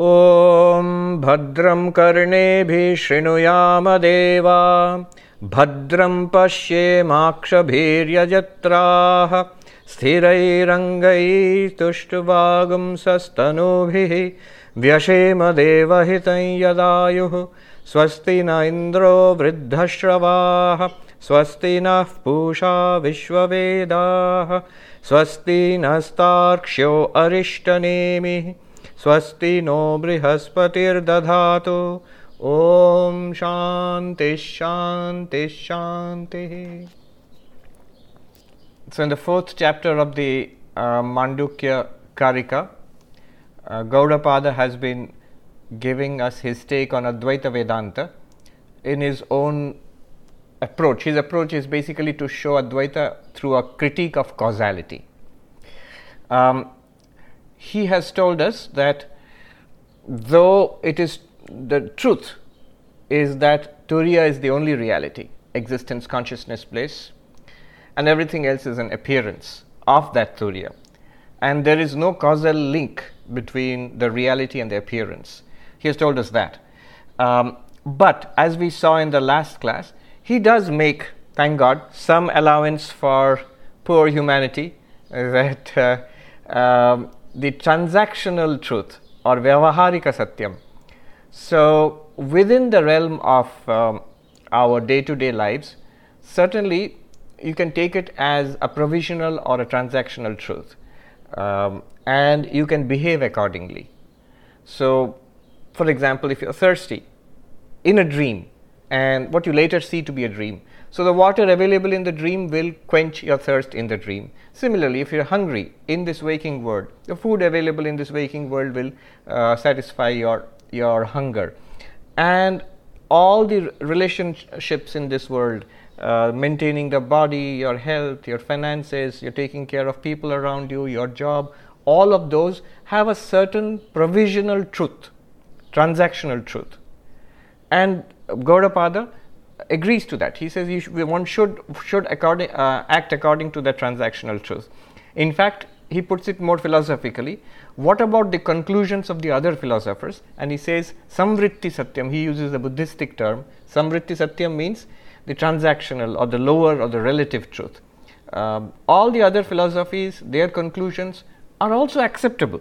ॐ भद्रं कर्णेभिः शृणुयामदेवा भद्रं पश्येमाक्षभिर्यजत्राः स्थिरैरङ्गैस्तुष्टुवागुंसस्तनूभिः व्यशेमदेवहितं यदायुः स्वस्ति न इन्द्रो वृद्धश्रवाः स्वस्ति नः पूषा विश्ववेदाः स्वस्ति नस्तार्क्ष्यो अरिष्टनेमिः स्वस्ति नो बृहस्पतिर्दधातु ॐ शान्तिः शान्तिः शान्तिः So, in the fourth chapter of the uh, Mandukya Karika, uh, Gaudapada has been giving us his take on Advaita Vedanta in his own approach. His approach is basically to show Advaita through a critique of causality. Um, he has told us that though it is the truth is that Turiya is the only reality, existence, consciousness, place, and everything else is an appearance of that Turiya. And there is no causal link between the reality and the appearance. He has told us that. Um, but as we saw in the last class, he does make, thank God, some allowance for poor humanity that uh, um, the transactional truth or Vyavaharika Satyam. So, within the realm of um, our day to day lives, certainly you can take it as a provisional or a transactional truth um, and you can behave accordingly. So, for example, if you're thirsty in a dream and what you later see to be a dream, so the water available in the dream will quench your thirst in the dream. Similarly, if you're hungry in this waking world, the food available in this waking world will uh, satisfy your your hunger, and all the relationships in this world, uh, maintaining the body, your health, your finances, you're taking care of people around you, your job, all of those have a certain provisional truth, transactional truth, and Gaudapada agrees to that. He says sh- one should should according, uh, act according to the transactional truth. In fact, he puts it more philosophically. What about the conclusions of the other philosophers? And he says samvritti satyam. He uses the Buddhistic term. Samvritti satyam means the transactional or the lower or the relative truth. Um, all the other philosophies, their conclusions are also acceptable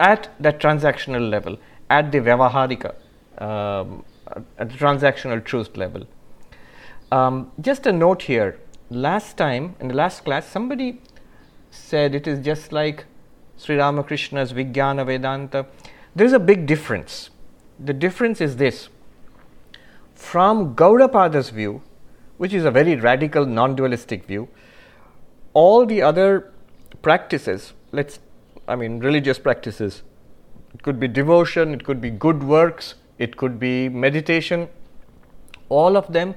at that transactional level, at the vyavaharika, um, at the transactional truth level. Um, just a note here last time in the last class, somebody said it is just like Sri Ramakrishna's Vijnana Vedanta. There is a big difference. The difference is this from Gaudapada's view, which is a very radical non dualistic view, all the other practices, let's, I mean, religious practices, it could be devotion, it could be good works, it could be meditation, all of them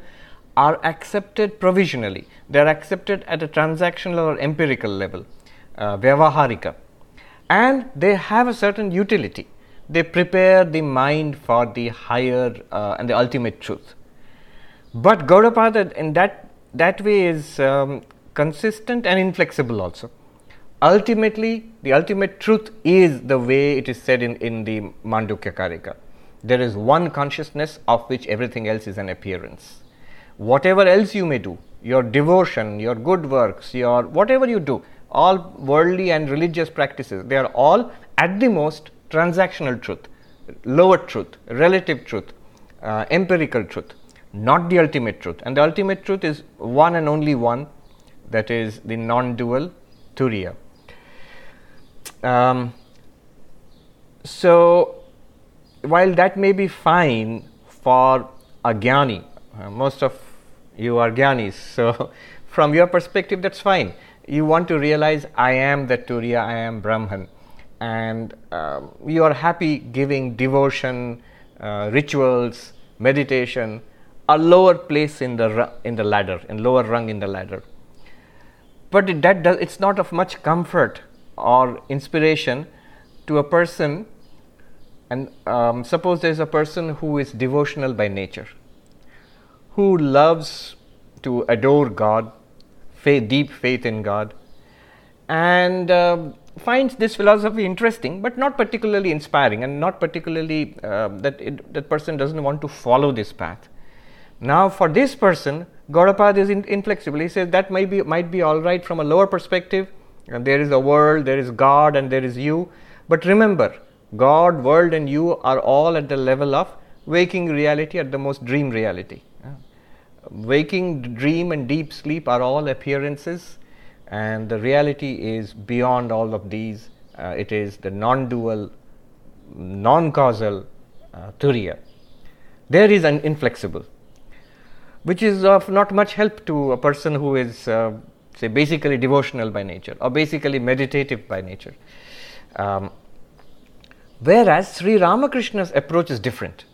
are accepted provisionally. They are accepted at a transactional or empirical level, uh, vyavaharika, and they have a certain utility. They prepare the mind for the higher uh, and the ultimate truth. But Gaudapada in that that way is um, consistent and inflexible also. Ultimately, the ultimate truth is the way it is said in, in the Mandukya Karika. There is one consciousness of which everything else is an appearance. Whatever else you may do, your devotion, your good works, your whatever you do, all worldly and religious practices, they are all at the most transactional truth, lower truth, relative truth, uh, empirical truth, not the ultimate truth. And the ultimate truth is one and only one, that is the non dual Turiya. Um, so, while that may be fine for a jnani, uh, most of you are jnanis, so from your perspective, that's fine. You want to realize I am the Turiya, I am Brahman, and um, you are happy giving devotion, uh, rituals, meditation, a lower place in the in the ladder, in lower rung in the ladder. But that does, it's not of much comfort or inspiration to a person and um, suppose there is a person who is devotional by nature, who loves to adore God, faith, deep faith in God, and um, finds this philosophy interesting but not particularly inspiring and not particularly uh, that it, that person doesn't want to follow this path. Now for this person Gaudapada is in, inflexible. He says that might be might be all right from a lower perspective. And there is a world there is god and there is you. But remember god world and you are all at the level of waking reality at the most dream reality waking dream and deep sleep are all appearances and the reality is beyond all of these. Uh, it is the non dual, non causal uh, turiya. There is an inflexible, which is of not much help to a person who is, uh, say, basically devotional by nature or basically meditative by nature. Um, whereas Sri Ramakrishna's approach is different.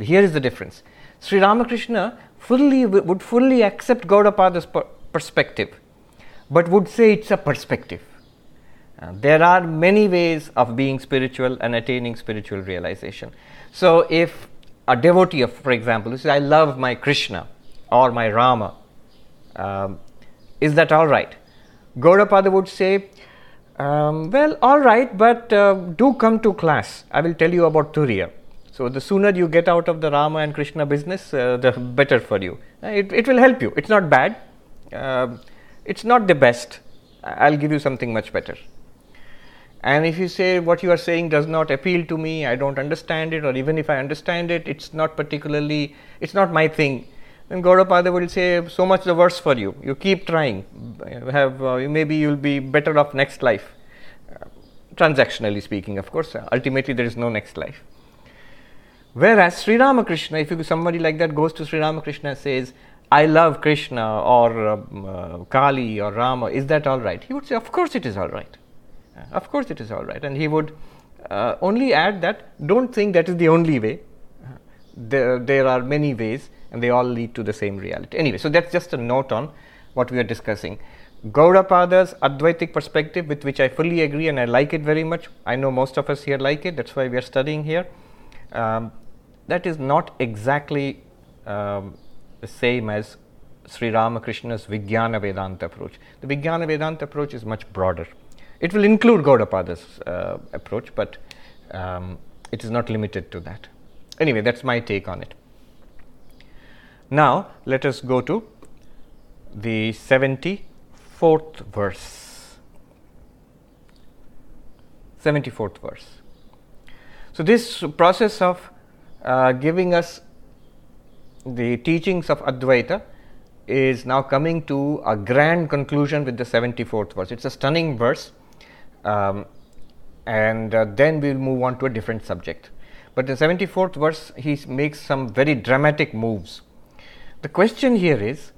Here is the difference. Sri Ramakrishna fully would fully accept Gaudapada's per- perspective but would say it's a perspective. Uh, there are many ways of being spiritual and attaining spiritual realization. So, if a devotee of, for example, says, I love my Krishna or my Rama, um, is that all right? Gaudapada would say, um, well, all right, but uh, do come to class. I will tell you about Turiya. So, the sooner you get out of the Rama and Krishna business, uh, the better for you. Uh, it, it will help you. It's not bad. Um, it's not the best. I'll give you something much better. And if you say what you are saying does not appeal to me, I don't understand it, or even if I understand it, it's not particularly, it's not my thing, then Gaudapada will say, so much the worse for you. You keep trying. Have uh, maybe you'll be better off next life. Transactionally speaking, of course. ultimately, there is no next life. Whereas Sri Ramakrishna, if you, somebody like that goes to Sri Ramakrishna and says, I love Krishna or um, uh, Kali or Rama, is that all right? He would say, Of course it is all right. Of course it is all right. And he would uh, only add that don't think that is the only way. There, there are many ways and they all lead to the same reality. Anyway, so that's just a note on what we are discussing. Gaudapada's Advaitic perspective, with which I fully agree and I like it very much. I know most of us here like it, that's why we are studying here. Um, that is not exactly um, the same as Sri Ramakrishna's Vijnana Vedanta approach. The Vijnana Vedanta approach is much broader. It will include Gaudapada's uh, approach, but um, it is not limited to that. Anyway, that's my take on it. Now, let us go to the 74th verse. 74th verse. So, this process of uh, giving us the teachings of Advaita is now coming to a grand conclusion with the 74th verse. It's a stunning verse, um, and uh, then we'll move on to a different subject. But the 74th verse, he makes some very dramatic moves. The question here is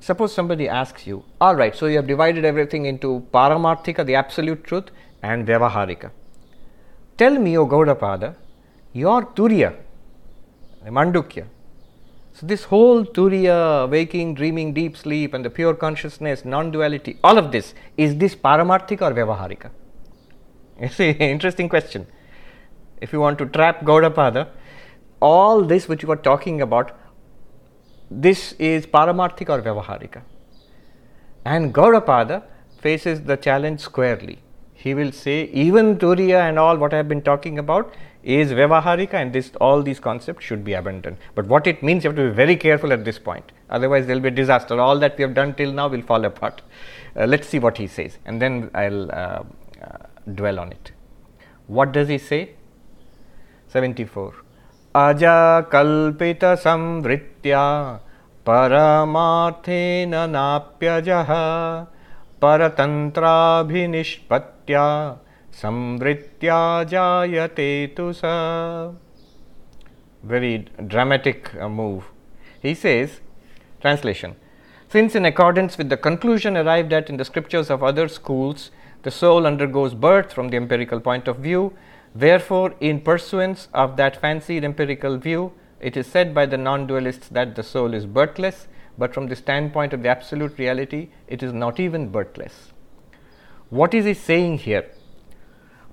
suppose somebody asks you, all right, so you have divided everything into Paramarthika, the absolute truth, and Vyavaharika. Tell me, O Gaudapada, your Turiya, Mandukya, so, this whole Turiya, waking, dreaming, deep sleep, and the pure consciousness, non duality, all of this, is this Paramarthika or Vyavaharika? You see, interesting question. If you want to trap Gaudapada, all this which you are talking about, this is Paramarthika or Vyavaharika. And Gaudapada faces the challenge squarely. He will say, even Turiya and all what I have been talking about, is Vyavaharika and this all these concepts should be abandoned. But what it means you have to be very careful at this point otherwise there will be a disaster all that we have done till now will fall apart. Uh, let us see what he says and then I will uh, uh, dwell on it. What does he say? 74. Aja kalpita samvritya परमार्थेन नाप्यजः परतन्त्राभिनिष्पत्या samvritya jayate tu sa. Very dramatic uh, move. He says, translation, since in accordance with the conclusion arrived at in the scriptures of other schools, the soul undergoes birth from the empirical point of view, Therefore, in pursuance of that fancied empirical view, it is said by the non dualists that the soul is birthless, but from the standpoint of the absolute reality, it is not even birthless. What is he saying here?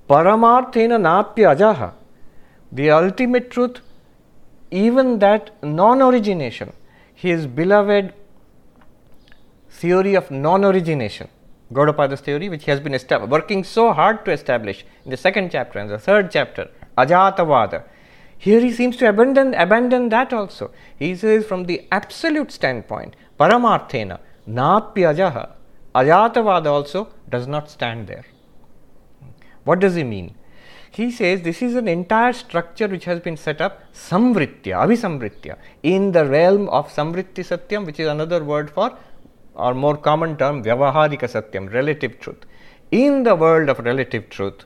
Paramarthena napya ajaha. The ultimate truth, even that non origination, his beloved theory of non origination, Gaudapada's theory, which he has been working so hard to establish in the second chapter and the third chapter, Ajatavada. Here he seems to abandon, abandon that also. He says from the absolute standpoint, Paramarthena, Napyajaha, Ajatavada also does not stand there. What does he mean? He says this is an entire structure which has been set up, Samvritya, Avisamvritya, in the realm of Samvritti Satyam, which is another word for or more common term Vyavaharika Satyam, relative truth. In the world of relative truth,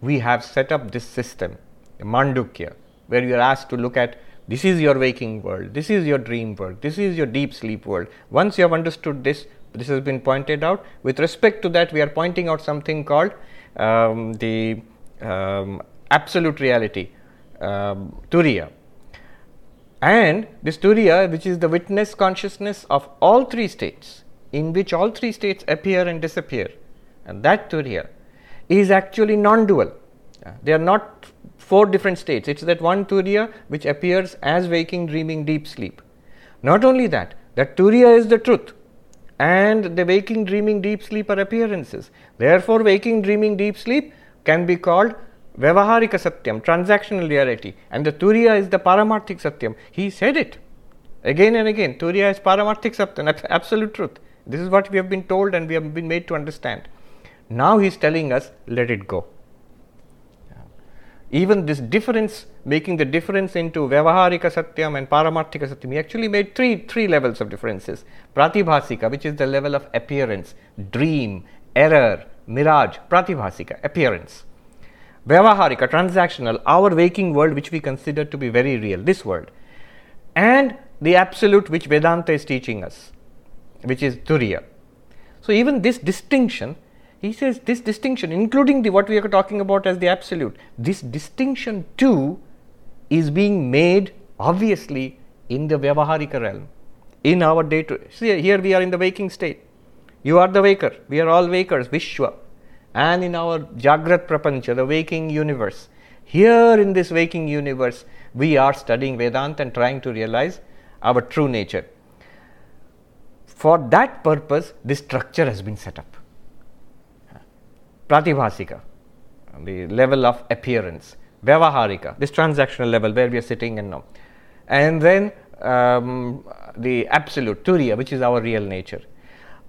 we have set up this system, Mandukya, where you are asked to look at this is your waking world, this is your dream world, this is your deep sleep world. Once you have understood this, this has been pointed out. With respect to that, we are pointing out something called um, the um, absolute reality, um, Turiya. And this Turiya, which is the witness consciousness of all three states, in which all three states appear and disappear, and that Turiya is actually non dual. Uh, they are not four different states. It's that one Turiya which appears as waking, dreaming, deep sleep. Not only that, that Turiya is the truth, and the waking, dreaming, deep sleep are appearances. Therefore, waking, dreaming, deep sleep can be called Vyavaharika Satyam, transactional reality, and the Turiya is the Paramarthik Satyam. He said it again and again. Turiya is Paramarthik Satyam, absolute truth. This is what we have been told and we have been made to understand. Now he is telling us, let it go. Even this difference, making the difference into Vyavaharika Satyam and Paramarthika Satyam, he actually made three, three levels of differences. Pratibhasika, which is the level of appearance, dream, error, mirage, Pratibhasika, appearance. Vyavaharika, transactional, our waking world, which we consider to be very real, this world. And the absolute, which Vedanta is teaching us, which is Turiya. So, even this distinction he says this distinction, including the what we are talking about as the absolute, this distinction too is being made obviously in the Vyavaharika realm. In our day to see here we are in the waking state. You are the waker, we are all wakers, Vishwa. And in our Jagrat Prapancha, the waking universe, here in this waking universe, we are studying Vedanta and trying to realize our true nature. For that purpose, this structure has been set up. Pratibhasika, the level of appearance, Vyavaharika, this transactional level where we are sitting and now, and then um, the absolute, Turiya, which is our real nature.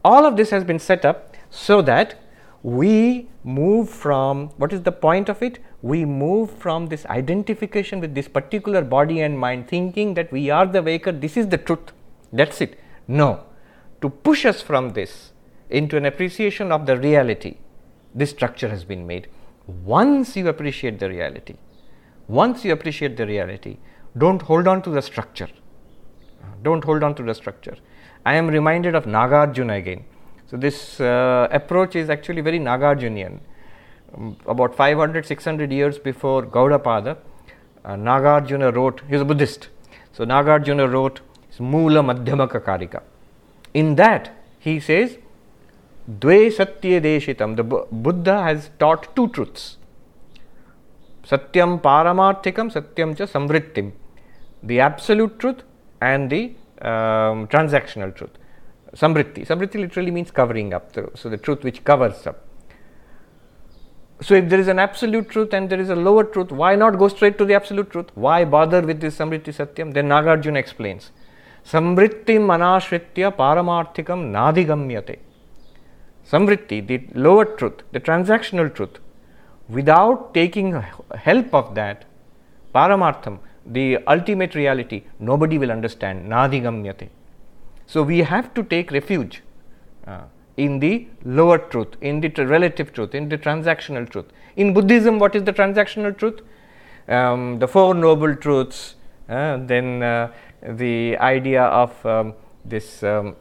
All of this has been set up so that we move from what is the point of it? We move from this identification with this particular body and mind, thinking that we are the waker, this is the truth, that's it. No, to push us from this into an appreciation of the reality this structure has been made. Once you appreciate the reality, once you appreciate the reality, don't hold on to the structure. Don't hold on to the structure. I am reminded of Nagarjuna again. So, this uh, approach is actually very Nagarjunian. Um, about 500, 600 years before Gaudapada, uh, Nagarjuna wrote, he is a Buddhist. So, Nagarjuna wrote Mula Madhyamaka Karika. In that, he says, Dve Satya Deshitam, the Buddha has taught two truths. Satyam Paramarthikam, Satyam cha Samvrittim. The absolute truth and the um, transactional truth. Samvritti. Samvritti literally means covering up, so the truth which covers up. So, if there is an absolute truth and there is a lower truth, why not go straight to the absolute truth? Why bother with this Samvritti Satyam? Then Nagarjuna explains Samvrittim anashritya paramarthikam nadigamyate. Samvritti, the lower truth, the transactional truth, without taking help of that, Paramartham, the ultimate reality, nobody will understand. Nadigamyate. So we have to take refuge uh, in the lower truth, in the relative truth, in the transactional truth. In Buddhism, what is the transactional truth? Um, the Four Noble Truths, uh, then uh, the idea of um, this um,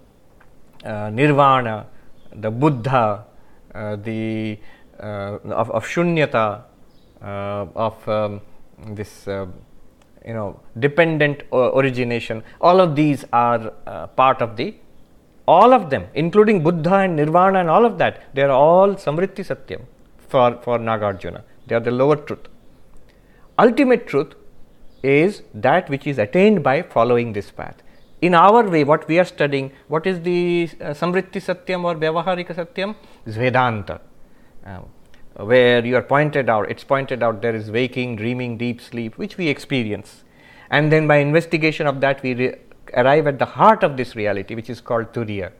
uh, nirvana, the Buddha, uh, the uh, of, of Shunyata, of um, this you know dependent origination. All of these are part of the all of them, including Buddha and Nirvana and all of that, they are all Samvritti Satyam for, for Nagarjuna. They are the lower truth. Ultimate truth is that which is attained by following this path. in our way, what we are studying, what is the uh, Samvritti Satyam or Vyavaharika Satyam? Is Vedanta. Um, where you are pointed out, it's pointed out there is waking, dreaming, deep sleep, which we experience. And then by investigation of that, we re- arrive at the heart of this reality, which is called Turiya.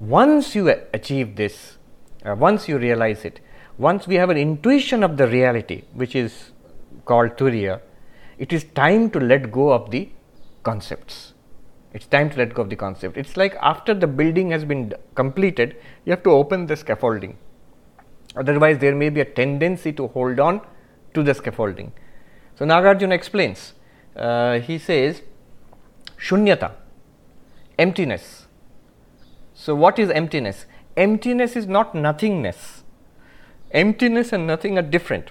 Once you achieve this, uh, once you realize it, once we have an intuition of the reality, which is called Turiya, it is time to let go of the concepts. It's time to let go of the concept. It's like after the building has been completed, you have to open the scaffolding. Otherwise, there may be a tendency to hold on to the scaffolding. So, Nagarjuna explains. Uh, he says, Shunyata, emptiness. So, what is emptiness? Emptiness is not nothingness. Emptiness and nothing are different.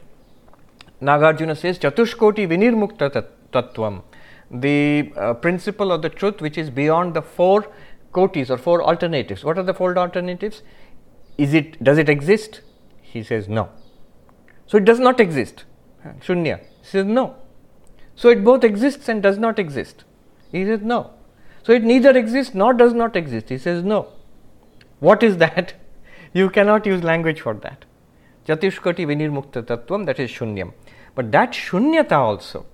Nagarjuna says, Chatushkoti vinirmukta tattvam the uh, principle of the truth which is beyond the four kotis or four alternatives. What are the four alternatives? Is it does it exist? He says no. So it does not exist. Shunya. He says no. So it both exists and does not exist. He says no. So it neither exists nor does not exist. He says no. What is that? You cannot use language for that. Chatushkoti vinirmukta tattvam, that is shunyam. But that shunyata also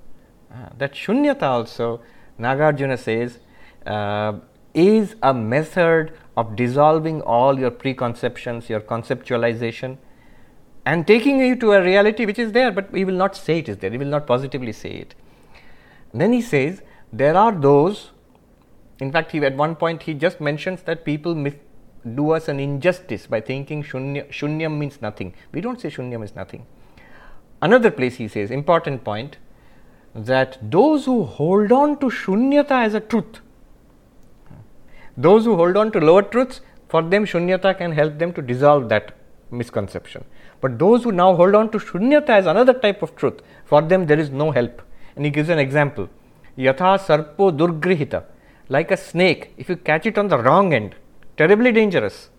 uh, that shunyata also, Nagarjuna says, uh, is a method of dissolving all your preconceptions, your conceptualization, and taking you to a reality which is there, but we will not say it is there, we will not positively say it. Then he says, there are those, in fact, he at one point he just mentions that people mis- do us an injustice by thinking shunya, shunyam means nothing. We don't say shunyam is nothing. Another place he says, important point, that those who hold on to shunyata as a truth, those who hold on to lower truths, for them shunyata can help them to dissolve that misconception. But those who now hold on to shunyata as another type of truth, for them there is no help. And he gives an example Yatha sarpo durgrihita, like a snake, if you catch it on the wrong end, terribly dangerous.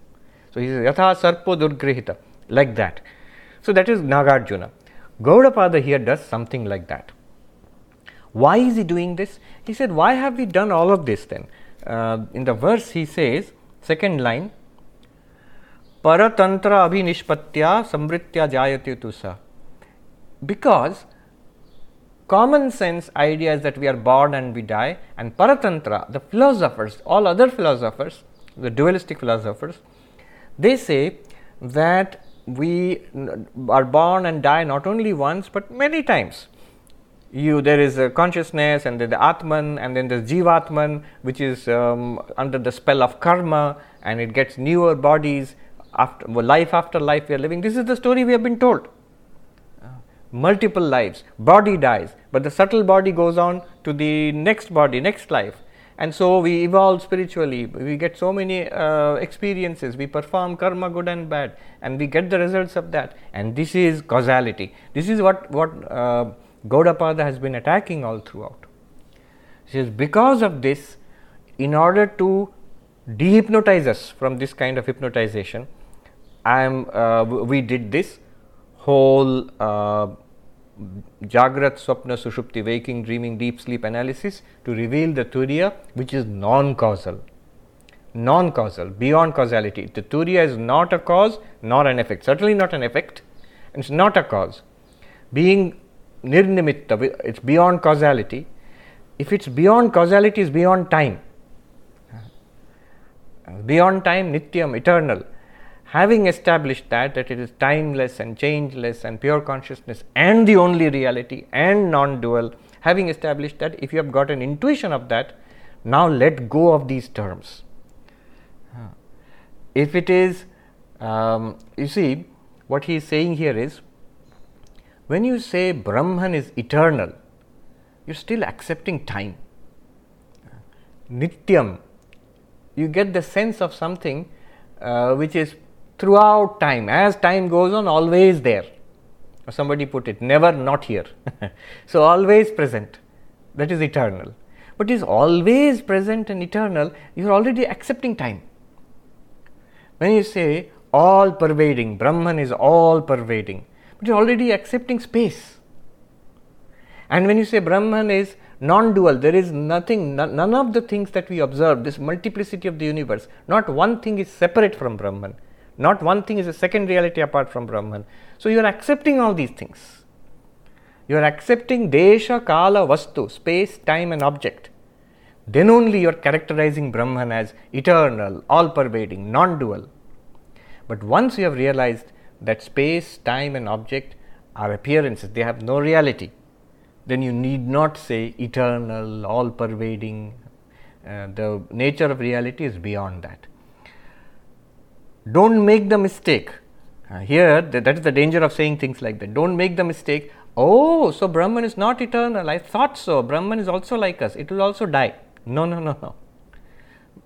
So he says Yatha sarpo durgrihita, like that. So that is Nagarjuna. Gaudapada here does something like that. Why is he doing this? He said, Why have we done all of this then? Uh, in the verse, he says, second line, Paratantra abhinishpatya samvritya jayati tusa. Because common sense idea is that we are born and we die, and Paratantra, the philosophers, all other philosophers, the dualistic philosophers, they say that we are born and die not only once but many times you there is a consciousness and then the atman and then the jivatman which is um, under the spell of karma and it gets newer bodies after life after life we are living. This is the story we have been told. Multiple lives. Body dies but the subtle body goes on to the next body next life. And so we evolve spiritually. We get so many uh, experiences. We perform karma good and bad and we get the results of that. And this is causality. This is what what uh, Gaudapada has been attacking all throughout. He says, because of this, in order to dehypnotize us from this kind of hypnotization, I am, uh, we did this whole uh, Jagrat, Swapna, Sushupti, waking, dreaming, deep sleep analysis to reveal the Turiya which is non causal. Non causal, beyond causality. The Turiya is not a cause nor an effect, certainly not an effect, and it's not a cause. Being nirnimitta, it's beyond causality. If it's beyond causality, it's beyond time. Beyond time, nityam, eternal. Having established that, that it is timeless and changeless and pure consciousness and the only reality and non dual, having established that, if you have got an intuition of that, now let go of these terms. If it is, um, you see, what he is saying here is when you say Brahman is eternal, you're still accepting time. Nityam, you get the sense of something uh, which is throughout time, as time goes on, always there. Somebody put it, never not here. so, always present. That is eternal. But is always present and eternal, you are already accepting time. When you say all pervading, Brahman is all pervading, but you're already accepting space. And when you say Brahman is non dual, there is nothing, none of the things that we observe, this multiplicity of the universe, not one thing is separate from Brahman, not one thing is a second reality apart from Brahman. So you are accepting all these things. You are accepting Desha, Kala, Vastu, space, time, and object. Then only you are characterizing Brahman as eternal, all pervading, non dual. But once you have realized that space, time, and object are appearances, they have no reality then you need not say eternal, all pervading. Uh, the nature of reality is beyond that. Don't make the mistake. Uh, here, th- that is the danger of saying things like that. Don't make the mistake. Oh, so Brahman is not eternal. I thought so. Brahman is also like us. It will also die. No, no, no, no.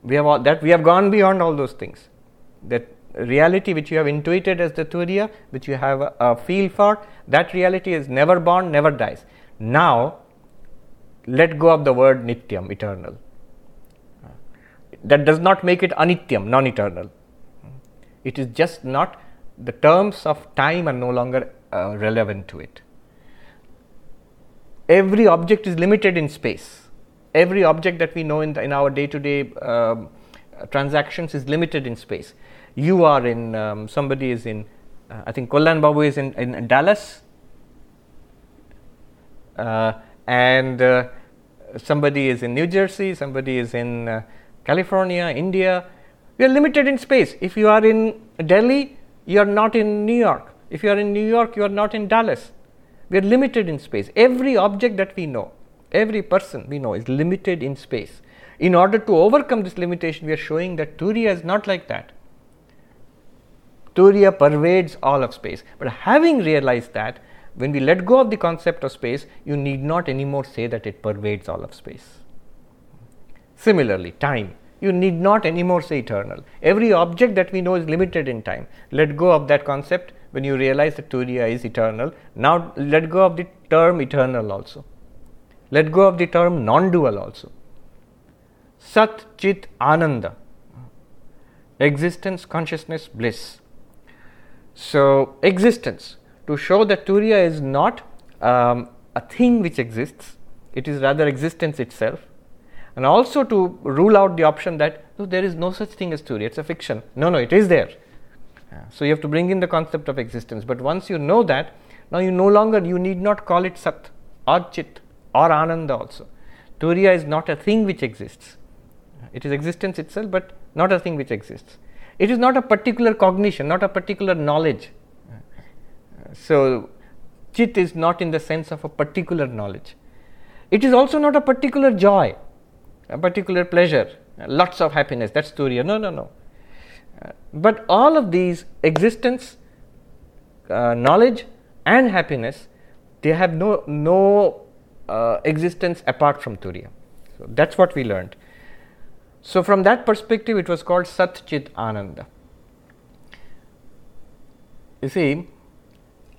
We have all, that we have gone beyond all those things. That reality which you have intuited as the Turiya, which you have a, a feel for, that reality is never born, never dies. Now, let go of the word nityam, eternal. That does not make it anityam, non eternal. It is just not, the terms of time are no longer uh, relevant to it. Every object is limited in space. Every object that we know in, the, in our day to day transactions is limited in space. You are in, um, somebody is in, uh, I think Kalyan Babu is in, in Dallas, uh, and uh, somebody is in New Jersey, somebody is in uh, California, India. We are limited in space. If you are in Delhi, you are not in New York. If you are in New York, you are not in Dallas. We are limited in space. Every object that we know, every person we know is limited in space. In order to overcome this limitation, we are showing that Turiya is not like that. Turiya pervades all of space. But having realized that, when we let go of the concept of space, you need not anymore say that it pervades all of space. Similarly, time. You need not anymore say eternal. Every object that we know is limited in time. Let go of that concept when you realize that Turiya is eternal. Now, let go of the term eternal also. Let go of the term non dual also. Sat Chit Ananda. Existence, consciousness, bliss. So, existence to show that Turiya is not um, a thing which exists, it is rather existence itself, and also to rule out the option that no, there is no such thing as Turiya, it's a fiction. No, no, it is there. So you have to bring in the concept of existence. But once you know that, now you no longer you need not call it Sat or Chit or Ananda also. Turiya is not a thing which exists. It is existence itself, but not a thing which exists. It is not a particular cognition, not a particular knowledge. So, chit is not in the sense of a particular knowledge. It is also not a particular joy, a particular pleasure, lots of happiness. That's Turiya. No, no, no. Uh, but all of these existence, uh, knowledge, and happiness, they have no no uh, existence apart from Turiya. So that's what we learned. So from that perspective, it was called Sat Chit Ananda. You see,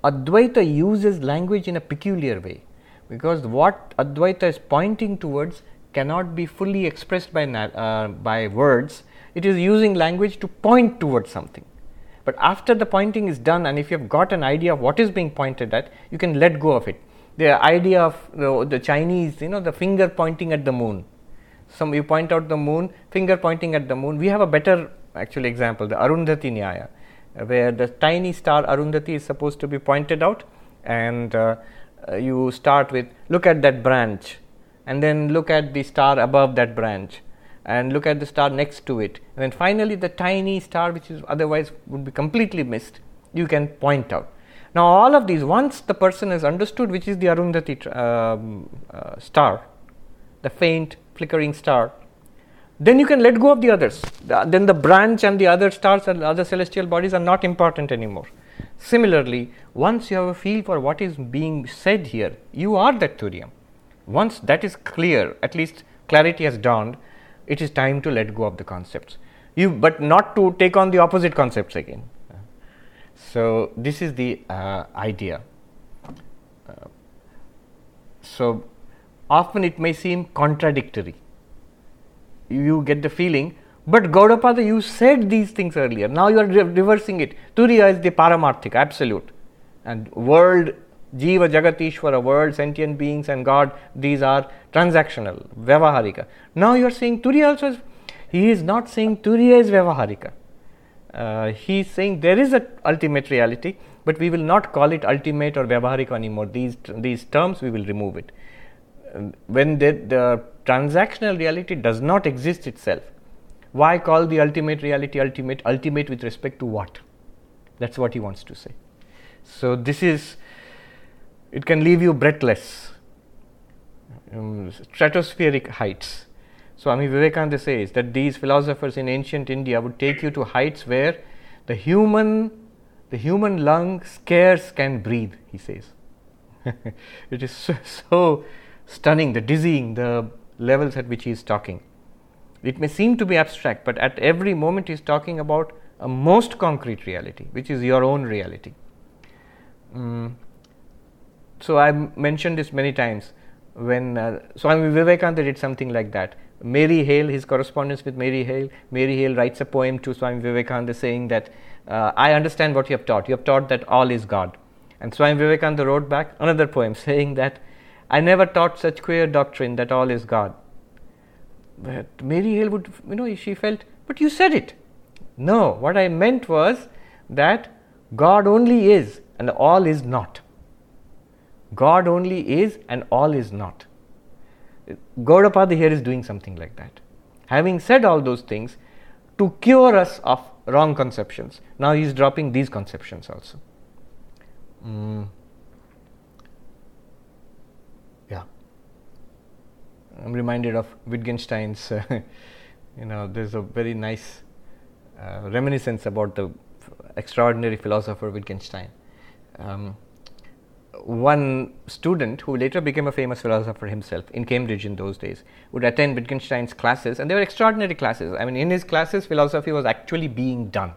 Advaita uses language in a peculiar way because what Advaita is pointing towards cannot be fully expressed by, uh, by words. It is using language to point towards something. But after the pointing is done, and if you have got an idea of what is being pointed at, you can let go of it. The idea of the, the Chinese, you know, the finger pointing at the moon. Some you point out the moon, finger pointing at the moon. We have a better actual example, the Arundhati Nyaya where the tiny star Arundhati is supposed to be pointed out and uh, you start with look at that branch and then look at the star above that branch and look at the star next to it and then finally the tiny star which is otherwise would be completely missed you can point out now all of these once the person has understood which is the arundhati um, uh, star the faint flickering star then you can let go of the others. The, then the branch and the other stars and other celestial bodies are not important anymore. Similarly, once you have a feel for what is being said here, you are that Turiya. Once that is clear, at least clarity has dawned, it is time to let go of the concepts. You, but not to take on the opposite concepts again. So this is the uh, idea. Uh, so often it may seem contradictory you get the feeling. But Gaudapada, you said these things earlier. Now you are re- reversing it. Turiya is the paramarthik, absolute, and world Jiva, Jagatishvara, world, sentient beings, and God, these are transactional, Vyavaharika. Now you are saying Turiya also is, he is not saying Turiya is Vyavaharika. Uh, he is saying there is an ultimate reality, but we will not call it ultimate or Vyavaharika anymore. These, these terms we will remove it. when the, the transactional reality does not exist itself, why call the ultimate reality ultimate? Ultimate with respect to what? That's what he wants to say. So, this is it can leave you breathless, um, stratospheric heights. Swami Vivekananda says that these philosophers in ancient India would take you to heights where the human the human lung scarce can breathe, he says. it is so, so stunning, the dizzying, the levels at which he is talking. It may seem to be abstract, but at every moment he is talking about a most concrete reality, which is your own reality. Mm. So, I mentioned this many times when uh, Swami Vivekananda did something like that. Mary Hale, his correspondence with Mary Hale, Mary Hale writes a poem to Swami Vivekananda saying that uh, I understand what you have taught. You have taught that all is God. And Swami Vivekananda wrote back another poem saying that I never taught such queer doctrine that all is God. But Mary Hale would, you know, she felt, but you said it. No, what I meant was that God only is and all is not. God only is and all is not. Gaudapada here is doing something like that. Having said all those things, to cure us of wrong conceptions, now he is dropping these conceptions also. Mm. Yeah. I'm reminded of Wittgenstein's, uh, you know, there's a very nice uh, reminiscence about the extraordinary philosopher Wittgenstein. Um, one student who later became a famous philosopher himself in Cambridge in those days would attend Wittgenstein's classes, and they were extraordinary classes. I mean, in his classes, philosophy was actually being done.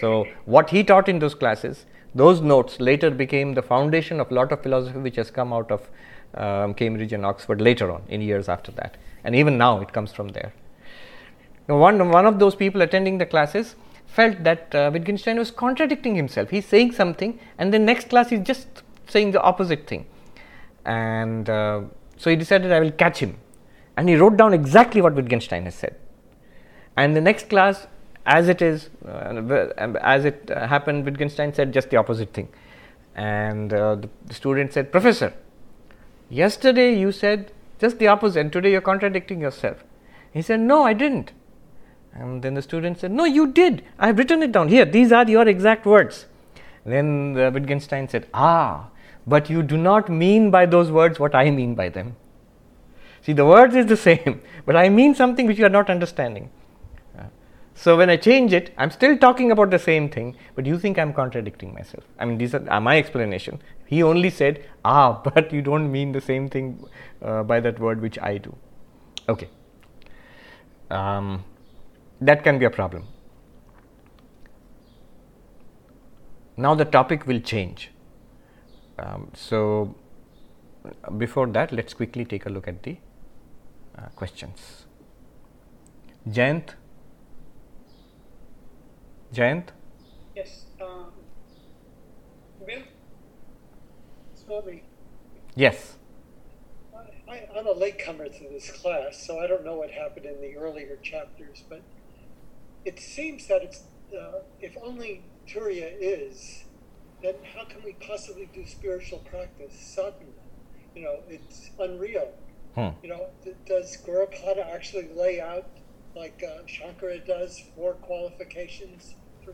So, what he taught in those classes, those notes later became the foundation of a lot of philosophy which has come out of um, Cambridge and Oxford later on, in years after that. And even now, it comes from there. Now, one, one of those people attending the classes felt that uh, Wittgenstein was contradicting himself. He's saying something, and then next class he's just saying the opposite thing. And uh, so he decided, I will catch him. And he wrote down exactly what Wittgenstein has said. And the next class, as it is, uh, as it uh, happened, Wittgenstein said just the opposite thing. And uh, the, the student said, Professor, yesterday you said just the opposite, and today you're contradicting yourself. He said, No, I didn't. And then the student said, No, you did. I've written it down. Here, these are your exact words. then the Wittgenstein said, Ah, but you do not mean by those words what I mean by them. See, the words is the same, but I mean something which you are not understanding. So when I change it, I'm still talking about the same thing, but you think I'm contradicting myself. I mean, these are my explanation. He only said, ah, but you don't mean the same thing uh, by that word which I do. Okay. Um, that can be a problem. Now the topic will change. Um, so, before that, let us quickly take a look at the uh, questions. Jayant? Jayant? Yes. Um, Will? Swami. Yes. I, I'm a latecomer to this class, so I don't know what happened in the earlier chapters, but it seems that it's uh, if only Turiya is, then how can we possibly do spiritual practice sadhana? You know, it's unreal. Hmm. You know, th- does Gaudapada actually lay out like uh, Shankara does four qualifications, for,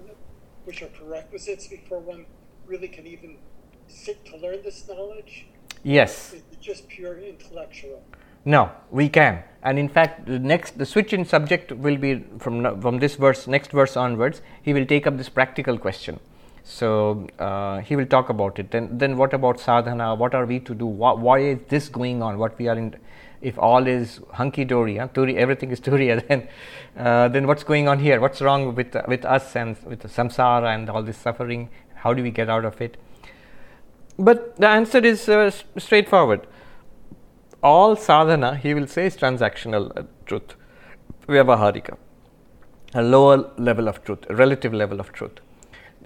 which are prerequisites before one really can even sit to learn this knowledge? Yes. Is it just pure intellectual? No, we can. And in fact, the next the switch in subject will be from from this verse, next verse onwards. He will take up this practical question. So uh, he will talk about it. Then then what about sadhana? What are we to do? Why, why is this going on? What we are in? If all is hunky dory, huh? everything is turiya, then uh, then what's going on here? What's wrong with with us and with the samsara and all this suffering? How do we get out of it? But the answer is uh, straightforward all sadhana, he will say, is transactional uh, truth, vyavaharika, a lower level of truth, a relative level of truth.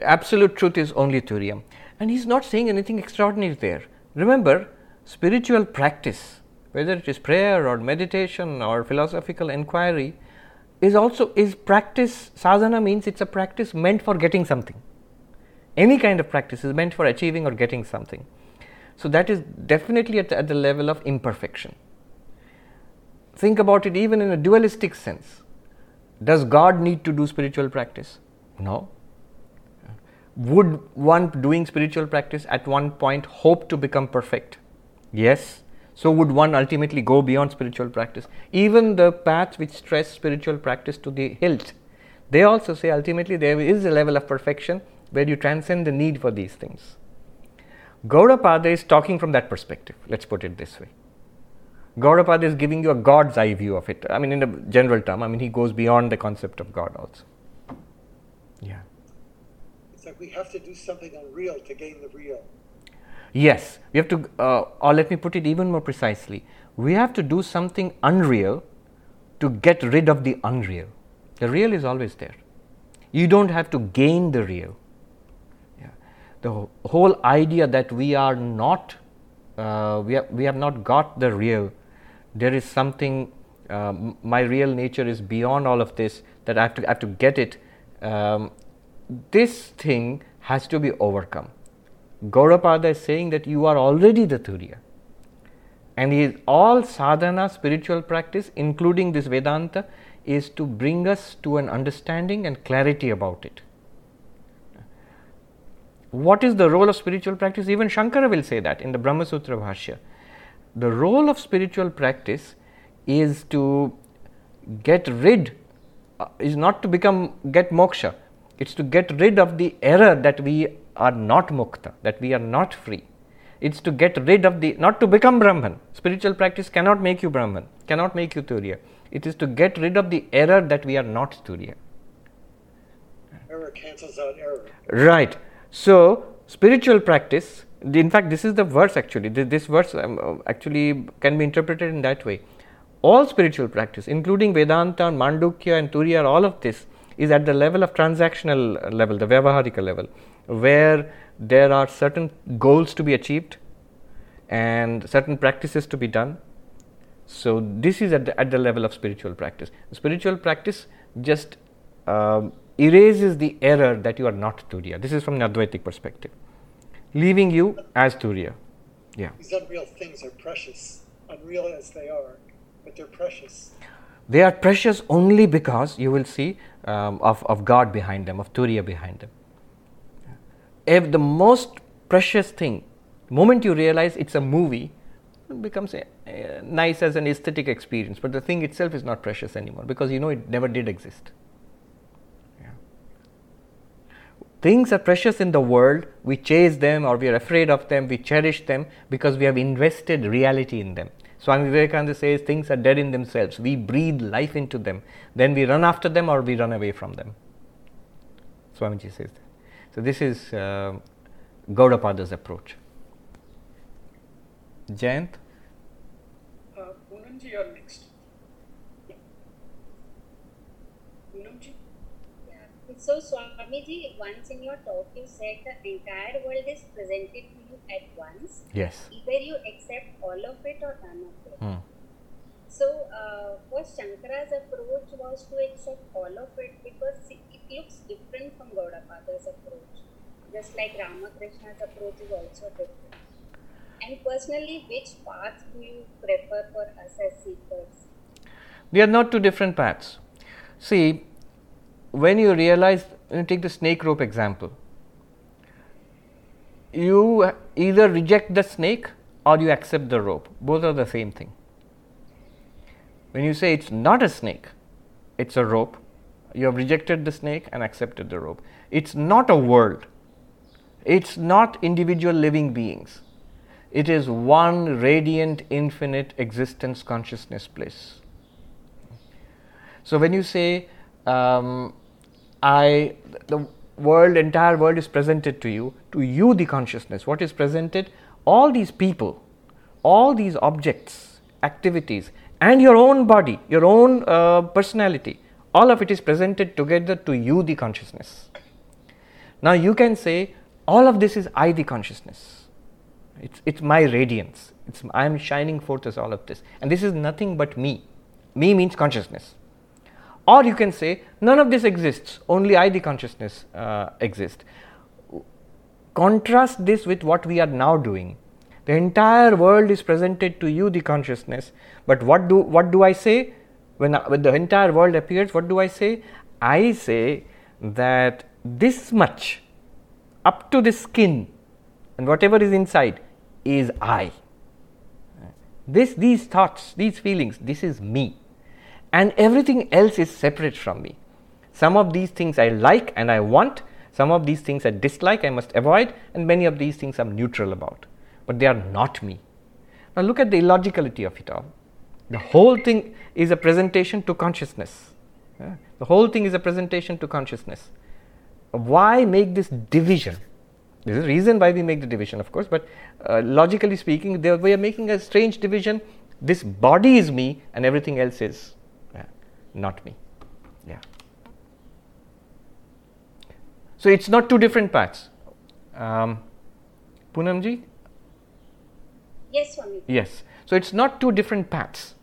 Absolute truth is only Turiya. And he's not saying anything extraordinary there. Remember, spiritual practice, whether it is prayer or meditation or philosophical inquiry, is also is practice sadhana means it's a practice meant for getting something. Any kind of practice is meant for achieving or getting something. So that is definitely at at the level of imperfection. Think about it even in a dualistic sense. Does god need to do spiritual practice? No would one doing spiritual practice at one point hope to become perfect yes so would one ultimately go beyond spiritual practice. Even the paths which stress spiritual practice to the hilt, they also say ultimately there is a level of perfection where you transcend the need for these things. Gaudapada is talking from that perspective, let's put it this way. Gaudapada is giving you a God's eye view of it. I mean, in a general term, I mean, he goes beyond the concept of God also. We have to do something unreal to gain the real. Yes, we have to, uh, or let me put it even more precisely, we have to do something unreal to get rid of the unreal. The real is always there. You don't have to gain the real. Yeah. The whole idea that we are not, uh, we, have, we have not got the real, there is something, uh, my real nature is beyond all of this, that I have to, I have to get it. Um, this thing has to be overcome Gaudapada is saying that you are already the Turiya. And is all sadhana, spiritual practice, including this Vedanta, is to bring us to an understanding and clarity about it. What is the role of spiritual practice? Even Shankara will say that in the Brahma Sutra Bhashya. The role of spiritual practice is to get rid, uh, is not to become, get moksha, it's to get rid of the error that we are not mukta, that we are not free. It's to get rid of the, not to become Brahman. Spiritual practice cannot make you Brahman, cannot make you Turiya. It is to get rid of the error that we are not Turiya. Error cancels out error. Right. So, spiritual practice, in fact, this is the verse actually. This verse um, actually can be interpreted in that way. All spiritual practice, including Vedanta, Mandukya, and Turiya, all of this is at the level of transactional level, the Vyavaharika level where there are certain goals to be achieved and certain practices to be done. So, this is at the, at the level of spiritual practice. Spiritual practice just um, erases the error that you are not Turiya. This is from an Advaitic perspective, leaving you as Turiya. Yeah. These unreal things are precious, unreal as they are, but they're precious. They are precious only because you will see um, of, of God behind them, of Turiya behind them. If the most precious thing, the moment you realize it's a movie, it becomes a, a nice as an aesthetic experience, but the thing itself is not precious anymore because you know it never did exist. Things are precious in the world, we chase them or we are afraid of them, we cherish them because we have invested reality in them. Swami Vivekananda says things are dead in themselves. We breathe life into them. Then we run after them or we run away from them. Swamiji says that. So, this is uh, Gaudapada's approach. Jayant? Uh, Poonamji, you're next. Poonamji? Yeah. So, Swamiji, once in your talk, you said the entire world is presented to you at once. Yes. Either you accept all of it or none of it. Hmm. So, uh, what Shankara's approach was to accept all of it because it looks different from Gaudapada's approach. Just like Ramakrishna's approach is also different. And personally, which path do you prefer for us as seekers? They are not two different paths. See, when you realize, you take the snake rope example, you either reject the snake or you accept the rope. Both are the same thing. When you say it's not a snake, it's a rope, you have rejected the snake and accepted the rope. It's not a world, it's not individual living beings. It is one radiant, infinite existence consciousness place. So when you say, um, I, the world, entire world is presented to you, to you the consciousness, what is presented? All these people, all these objects, activities, and your own body, your own uh, personality, all of it is presented together to you, the consciousness. Now, you can say all of this is I, the consciousness. It's, it's my radiance. It's, I am shining forth as all of this. And this is nothing but me. Me means consciousness. Or you can say, none of this exists, only I, the consciousness, uh, exists. Contrast this with what we are now doing. The entire world is presented to you, the consciousness. But what do, what do I say? When, when the entire world appears, what do I say? I say that this much, up to the skin, and whatever is inside, is I. This, these thoughts, these feelings, this is me. And everything else is separate from me. Some of these things I like and I want, some of these things I dislike, I must avoid, and many of these things I'm neutral about. But they are not me. Now look at the illogicality of it all. The whole thing is a presentation to consciousness. The whole thing is a presentation to consciousness. Why make this division? There is a reason why we make the division, of course, but uh, logically speaking, we are making a strange division. This body is me, and everything else is not me. Yeah. So it's not two different paths. Um, Poonamji? Yes, Swami. Yes. So it's not two different paths.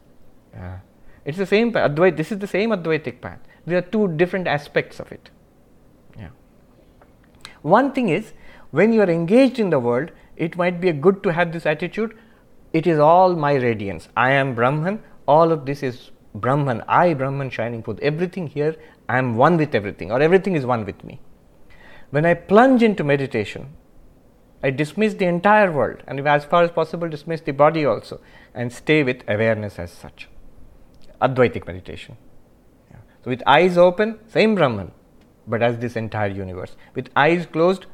Uh, it's the same path. Advait, this is the same Advaitic path. There are two different aspects of it. Yeah. One thing is, when you are engaged in the world, it might be good to have this attitude. It is all my radiance. I am Brahman. All of this is Brahman. I, Brahman, shining forth. Everything here, I am one with everything, or everything is one with me. When I plunge into meditation, I dismiss the entire world and, as far as possible, dismiss the body also and stay with awareness as such. Advaitic meditation. Yeah. So, with eyes open, same Brahman, but as this entire universe. With eyes closed,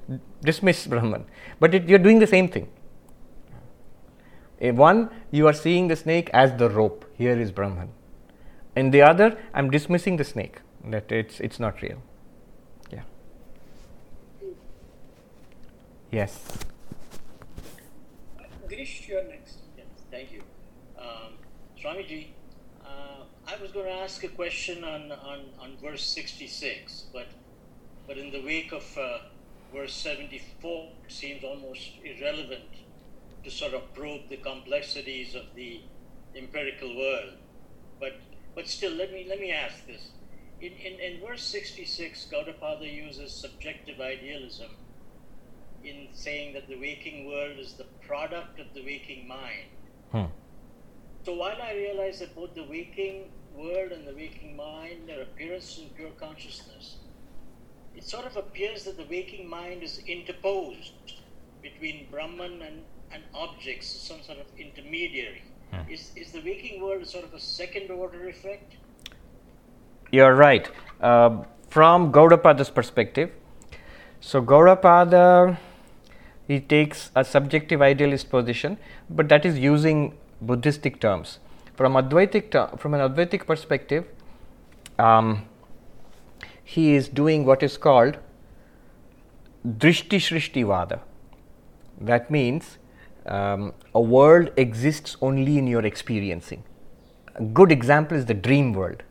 dismiss Brahman, but you're doing the same thing. In one, you are seeing the snake as the rope, here is Brahman. In the other, I'm dismissing the snake, that it's, it's not real. Yeah. Yes. Girish, you're next. Yes, thank you. Um, Swamiji, uh, I was going to ask a question on, on, on verse 66, but, but in the wake of uh, verse 74, it seems almost irrelevant to sort of probe the complexities of the empirical world. But, but still, let me, let me ask this. In, in, in verse 66, Gaudapada uses subjective idealism in saying that the waking world is the product of the waking mind. Hmm. So while I realize that both the waking world and the waking mind are appearances in pure consciousness, it sort of appears that the waking mind is interposed between Brahman and, and objects, some sort of intermediary. Hmm. Is, is the waking world sort of a second order effect? You're right. Uh, from Gaudapada's perspective, so Gaudapada he takes a subjective idealist position, but that is using Buddhistic terms. From Advaitic ter- from an Advaitic perspective, um, he is doing what is called Drishti Vada. That means um, a world exists only in your experiencing. A good example is the dream world.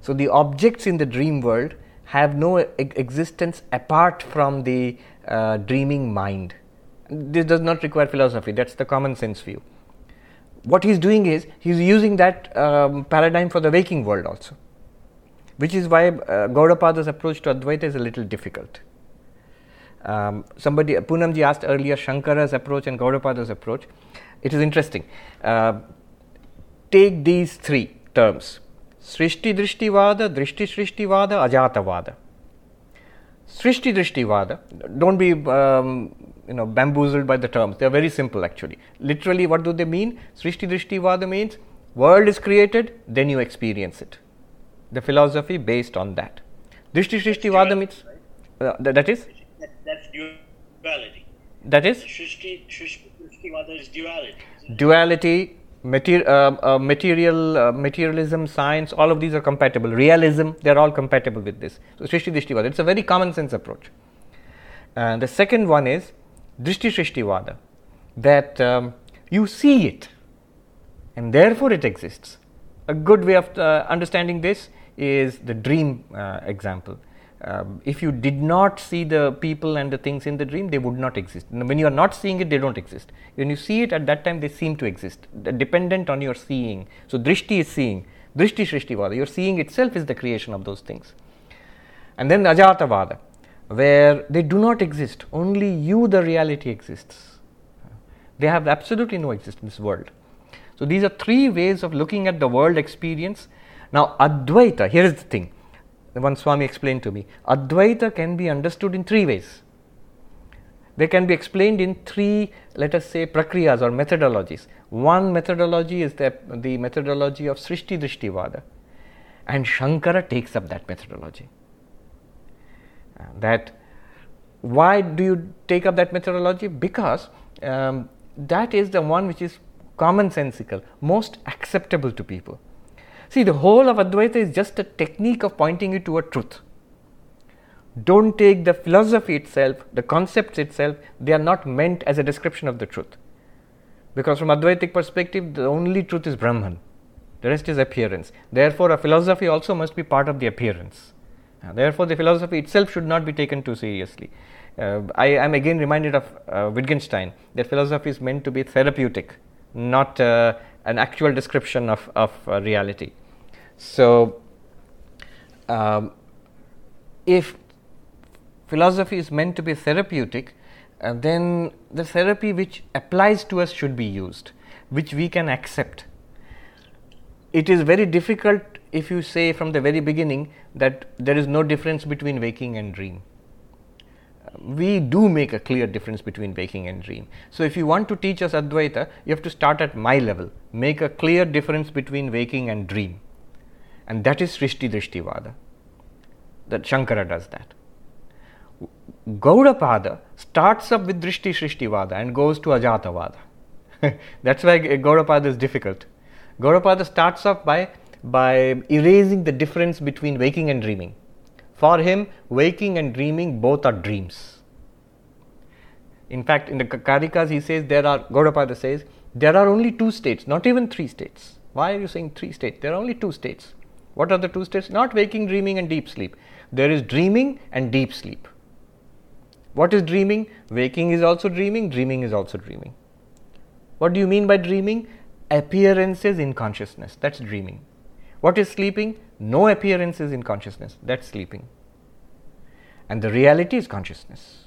So the objects in the dream world have no e- existence apart from the uh, dreaming mind. This does not require philosophy, that's the common sense view. What he's doing is he's using that um, paradigm for the waking world also, which is why uh, Gaudapada's approach to Advaita is a little difficult. Um, somebody, Poonamji asked earlier Shankara's approach and Gaudapada's approach. It is interesting. Uh, take these three terms Srishti Drishtivada, Drishti Srishtivada, Ajatavada. Srishti Drishtivada, don't be um, you know bamboozled by the terms. They are very simple actually. Literally, what do they mean? Srishti Drishtivada means world is created, then you experience it. The philosophy based on that. Drishti Srishtivada means uh, that, is that's duality. that is Shrishti, Shrishti, Shrishtivada is duality. duality, mater- uh, uh, material, uh, materialism, science, all of these are compatible. Realism, they are all compatible with this. So, Srishti Drishtivada, it's a very common sense approach. And the second one is Drishti Srishtivada, that um, you see it and therefore it exists. A good way of uh, understanding this is the dream uh, example. Um, if you did not see the people and the things in the dream, they would not exist. When you are not seeing it, they don't exist. When you see it at that time, they seem to exist, dependent on your seeing. So, drishti is seeing, drishti shrishtivada, your seeing itself is the creation of those things. And then ajatavada, where they do not exist, only you, the reality, exists. They have absolutely no existence in this world. So, these are three ways of looking at the world experience. Now, Advaita, here is the thing one Swami explained to me. Advaita can be understood in three ways. They can be explained in three, let us say, prakriyas or methodologies. One methodology is the, the methodology of Srishti Drishtivada, and Shankara takes up that methodology. That why do you take up that methodology? Because um, that is the one which is commonsensical, most acceptable to people. See, the whole of Advaita is just a technique of pointing you to a truth. Don't take the philosophy itself, the concepts itself, they are not meant as a description of the truth. Because from Advaitic perspective, the only truth is Brahman, the rest is appearance. Therefore, a philosophy also must be part of the appearance. therefore, the philosophy itself should not be taken too seriously. Uh, I am again reminded of uh, Wittgenstein that philosophy is meant to be therapeutic, not uh, an actual description of, of uh, reality. So, um, if philosophy is meant to be therapeutic, uh, then the therapy which applies to us should be used, which we can accept. It is very difficult if you say from the very beginning that there is no difference between waking and dream we do make a clear difference between waking and dream. So, if you want to teach us Advaita, you have to start at my level, make a clear difference between waking and dream. And that is Srishti Drishtivada. That Shankara does that. Gaudapada starts up with Drishti Shrishtivada and goes to Ajatavada. That's why Gaudapada is difficult. Gaudapada starts off by, by erasing the difference between waking and dreaming for him, waking and dreaming both are dreams. In fact, in the Karikas, he says there are, Gaudapada says, there are only two states, not even three states. Why are you saying three states? There are only two states. What are the two states? Not waking, dreaming, and deep sleep. There is dreaming and deep sleep. What is dreaming? Waking is also dreaming, dreaming is also dreaming. What do you mean by dreaming? Appearances in consciousness. That's dreaming. What is sleeping? No appearances in consciousness. That's sleeping. And the reality is consciousness.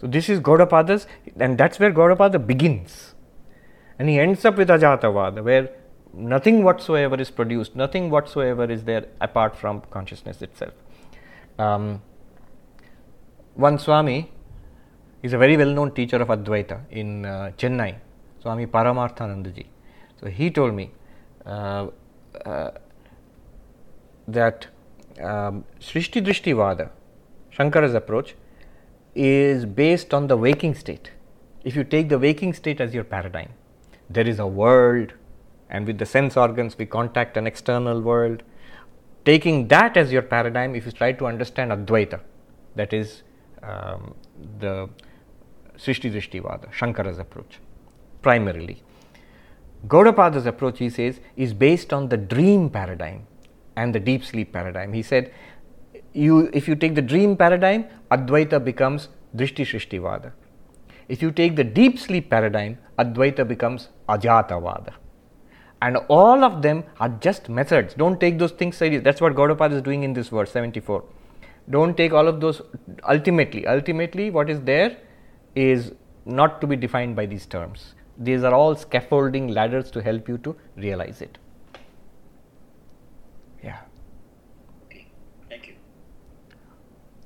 So, this is Gaudapada's, and that's where Gaudapada begins. And he ends up with Ajatavada, where nothing whatsoever is produced, nothing whatsoever is there apart from consciousness itself. Um, one Swami is a very well known teacher of Advaita in uh, Chennai, Swami Paramarthanandaji. So, he told me uh, uh, that um, Srishti Drishtivada, Shankara's approach, is based on the waking state. If you take the waking state as your paradigm, there is a world, and with the sense organs, we contact an external world. Taking that as your paradigm, if you try to understand Advaita, that is um, the Srishti Drishtivada, Shankara's approach, primarily. Gaudapada's approach, he says, is based on the dream paradigm and the deep sleep paradigm. He said, you, if you take the dream paradigm, Advaita becomes Drishti Shrishtivada. If you take the deep sleep paradigm, Advaita becomes Ajatavada. And all of them are just methods. Don't take those things seriously. That's what Gaudapada is doing in this verse 74. Don't take all of those ultimately. Ultimately, what is there is not to be defined by these terms. These are all scaffolding ladders to help you to realize it. Yeah. Okay, thank you.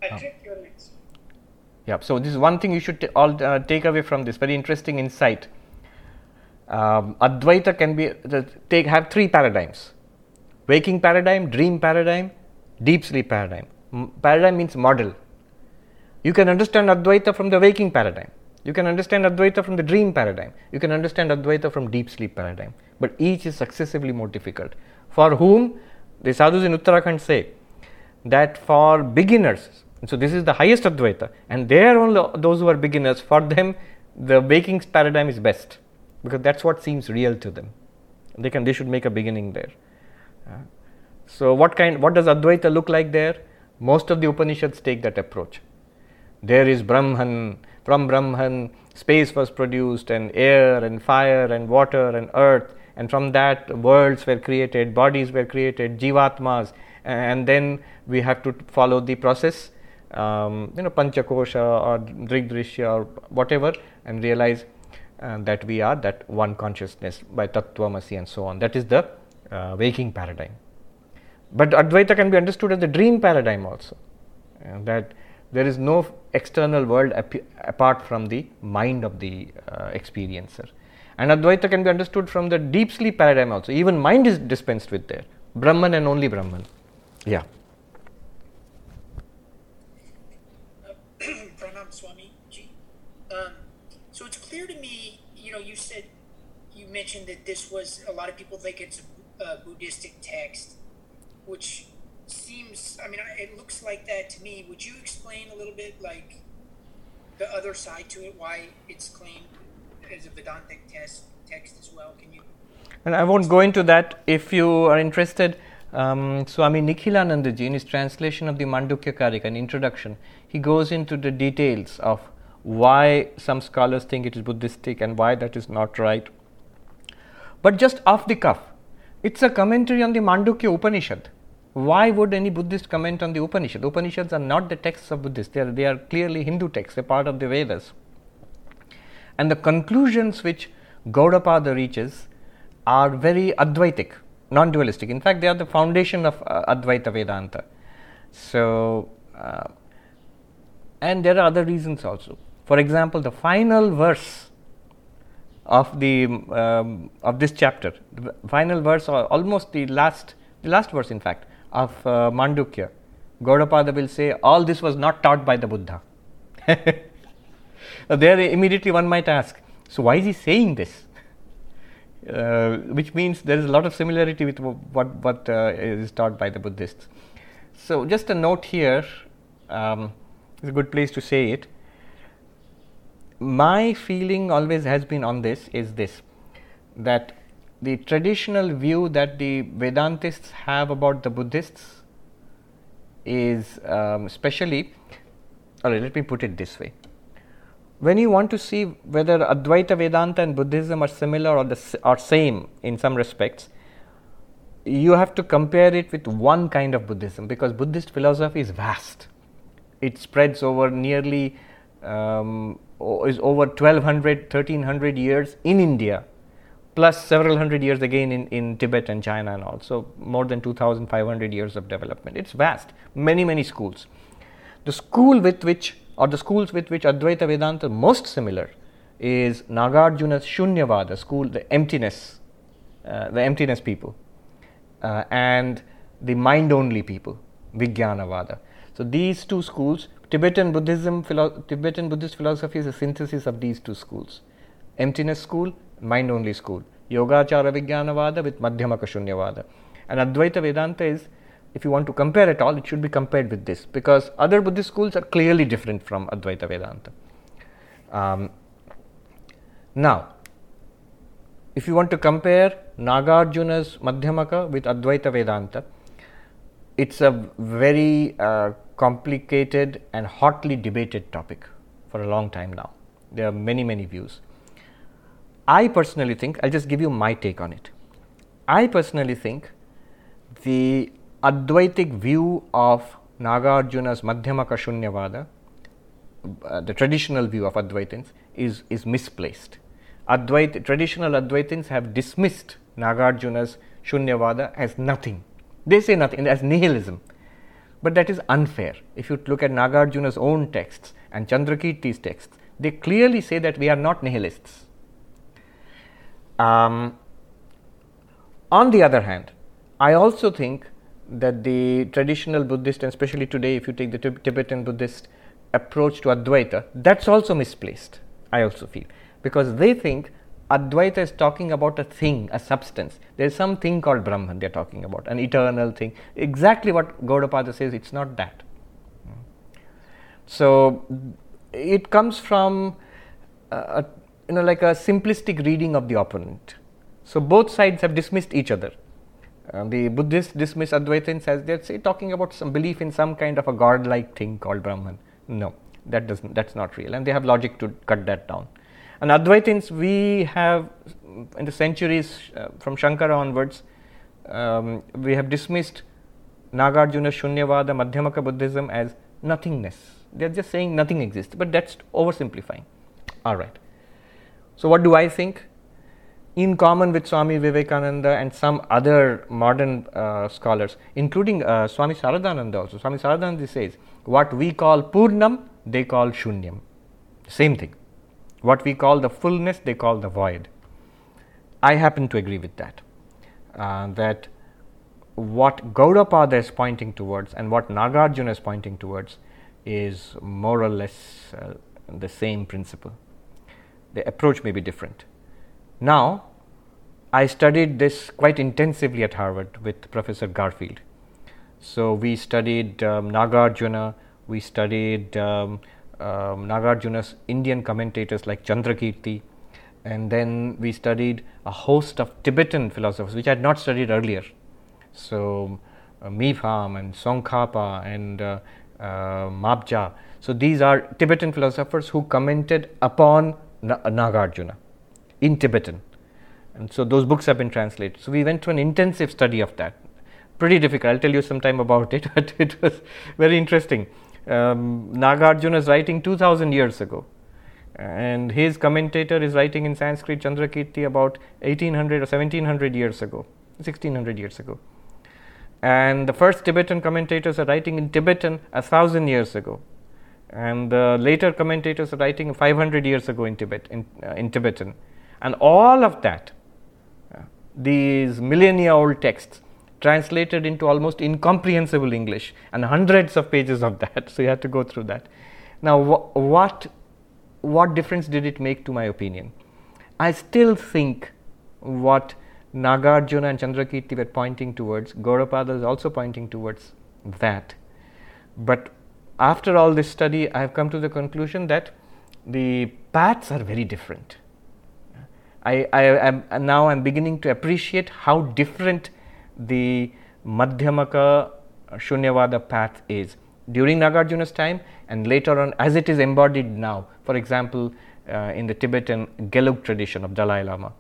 Patrick, you're next. Yeah, so this is one thing you should t- all uh, take away from this very interesting insight. Um, Advaita can be uh, take have three paradigms: waking paradigm, dream paradigm, deep sleep paradigm. M- paradigm means model. You can understand Advaita from the waking paradigm. You can understand Advaita from the dream paradigm. You can understand Advaita from deep sleep paradigm. But each is successively more difficult. For whom the sadhus in Uttarakhand say that for beginners, so this is the highest Advaita, and they are only those who are beginners, for them the waking paradigm is best because that's what seems real to them. They can they should make a beginning there. Uh, so what kind what does Advaita look like there? Most of the Upanishads take that approach. There is Brahman, from Brahman, space was produced, and air, and fire, and water, and earth, and from that, worlds were created, bodies were created, jivatmas, and then we have to follow the process, um, you know, Panchakosha or Drigdrishya or whatever, and realize uh, that we are that one consciousness by Tattvamasi and so on. That is the uh, waking paradigm. But Advaita can be understood as the dream paradigm also, uh, that there is no external world ap- apart from the mind of the uh, experiencer. And Advaita can be understood from the deep sleep paradigm also. Even mind is dispensed with there. Brahman and only Brahman. Yeah. Pranam Swami ji. Um, so it's clear to me, you know, you said, you mentioned that this was, a lot of people think it's a Buddhistic text, which seems, I mean, it looks like that to me. Would you explain a little bit, like, the other side to it, why it's claimed as a Vedantic text, text as well? Can you? And I won't go into that. If you are interested, um, Swami Nikhilanandaji, in his translation of the Mandukya Karika, an introduction, he goes into the details of why some scholars think it is Buddhistic and why that is not right. But just off the cuff, it's a commentary on the Mandukya Upanishad. Why would any Buddhist comment on the Upanishad? Upanishads are not the texts of Buddhists, they are, they are clearly Hindu texts, they're part of the Vedas. And the conclusions which Gaudapada reaches are very Advaitic, non dualistic. In fact, they are the foundation of uh, Advaita Vedanta. So, uh, and there are other reasons also. For example, the final verse of the um, of this chapter, the final verse, or almost the last, the last verse, in fact, of uh, Mandukya, Gaudapada will say, "All this was not taught by the Buddha." there, immediately one might ask, "So why is he saying this?" Uh, which means there is a lot of similarity with what what uh, is taught by the Buddhists. So, just a note here. Um, it's a good place to say it. My feeling always has been on this is this that the traditional view that the Vedantists have about the Buddhists is um, especially, all right, let me put it this way. When you want to see whether Advaita Vedanta and Buddhism are similar or, the, or same in some respects, you have to compare it with one kind of Buddhism because Buddhist philosophy is vast. It spreads over nearly um, is over 1200 1300 years in India plus several hundred years again in, in Tibet and China and also more than 2500 years of development. It's vast, many, many schools. The school with which, or the schools with which Advaita Vedanta most similar is Nagarjuna's Shunyavada school, the emptiness, uh, the emptiness people, uh, and the mind only people, Vijnanavada. So these two schools, Tibetan Buddhism, philo- Tibetan Buddhist philosophy is a synthesis of these two schools. Emptiness school, mind only school. Yogachara Vijnanavada with Madhyamaka Shunyavada. And Advaita Vedanta is, if you want to compare at all, it should be compared with this because other Buddhist schools are clearly different from Advaita Vedanta. Um, now, if you want to compare Nagarjuna's Madhyamaka with Advaita Vedanta, it's a very uh, complicated and hotly debated topic for a long time now. There are many, many views. I personally think, I'll just give you my take on it. I personally think the Advaitic view of Nagarjuna's Madhyamaka Shunyavada, uh, the traditional view of Advaitins, is, is misplaced. Advait, traditional Advaitins have dismissed Nagarjuna's Shunyavada as nothing. They say nothing, as nihilism. But that is unfair. If you look at Nagarjuna's own texts and Chandrakirti's texts, they clearly say that we are not nihilists. Um, on the other hand, I also think that the traditional Buddhist, and especially today, if you take the Tibetan Buddhist approach to Advaita, that's also misplaced. I also feel because they think Advaita is talking about a thing, a substance. There is some thing called Brahman they are talking about, an eternal thing. Exactly what Gaudapada says, it's not that. So it comes from a, you know like a simplistic reading of the opponent. So both sides have dismissed each other. Uh, the Buddhists dismiss Advaitins as they're say talking about some belief in some kind of a god-like thing called Brahman. No, that doesn't. That's not real, and they have logic to cut that down. And Advaitins, we have in the centuries uh, from Shankara onwards, um, we have dismissed Nagarjuna Shunyavada Madhyamaka Buddhism as nothingness. They are just saying nothing exists, but that's oversimplifying. All right. So, what do I think? In common with Swami Vivekananda and some other modern uh, scholars, including uh, Swami Saradananda also. Swami Saradananda says, what we call Purnam, they call Shunyam. Same thing. What we call the fullness, they call the void. I happen to agree with that. Uh, that what Gaudapada is pointing towards and what Nagarjuna is pointing towards is more or less uh, the same principle. The approach may be different. Now, I studied this quite intensively at Harvard with Professor Garfield. So, we studied um, Nagarjuna, we studied um, um, Nagarjuna's Indian commentators like Chandrakirti, and then we studied a host of Tibetan philosophers which I had not studied earlier. So, uh, Mipham and Tsongkhapa and uh, uh, Mabja. So, these are Tibetan philosophers who commented upon Na- Nagarjuna in Tibetan. And so, those books have been translated. So, we went to an intensive study of that. Pretty difficult, I'll tell you sometime about it, but it was very interesting. Um, Nagarjuna is writing 2000 years ago. And his commentator is writing in Sanskrit Chandrakirti about 1800 or 1700 years ago, 1600 years ago. And the first Tibetan commentators are writing in Tibetan a thousand years ago, and the later commentators are writing 500 years ago in Tibet in, uh, in Tibetan, and all of that, uh, these millennia old texts translated into almost incomprehensible English and hundreds of pages of that. So you have to go through that. Now, wh- what what difference did it make to my opinion? I still think what Nagarjuna and Chandrakirti were pointing towards, Gaudapada is also pointing towards that. But after all this study, I have come to the conclusion that the paths are very different. I, I am now I'm beginning to appreciate how different the Madhyamaka Shunyavada path is during Nagarjuna's time and later on as it is embodied now. For example, uh, in the Tibetan Gelug tradition of Dalai Lama.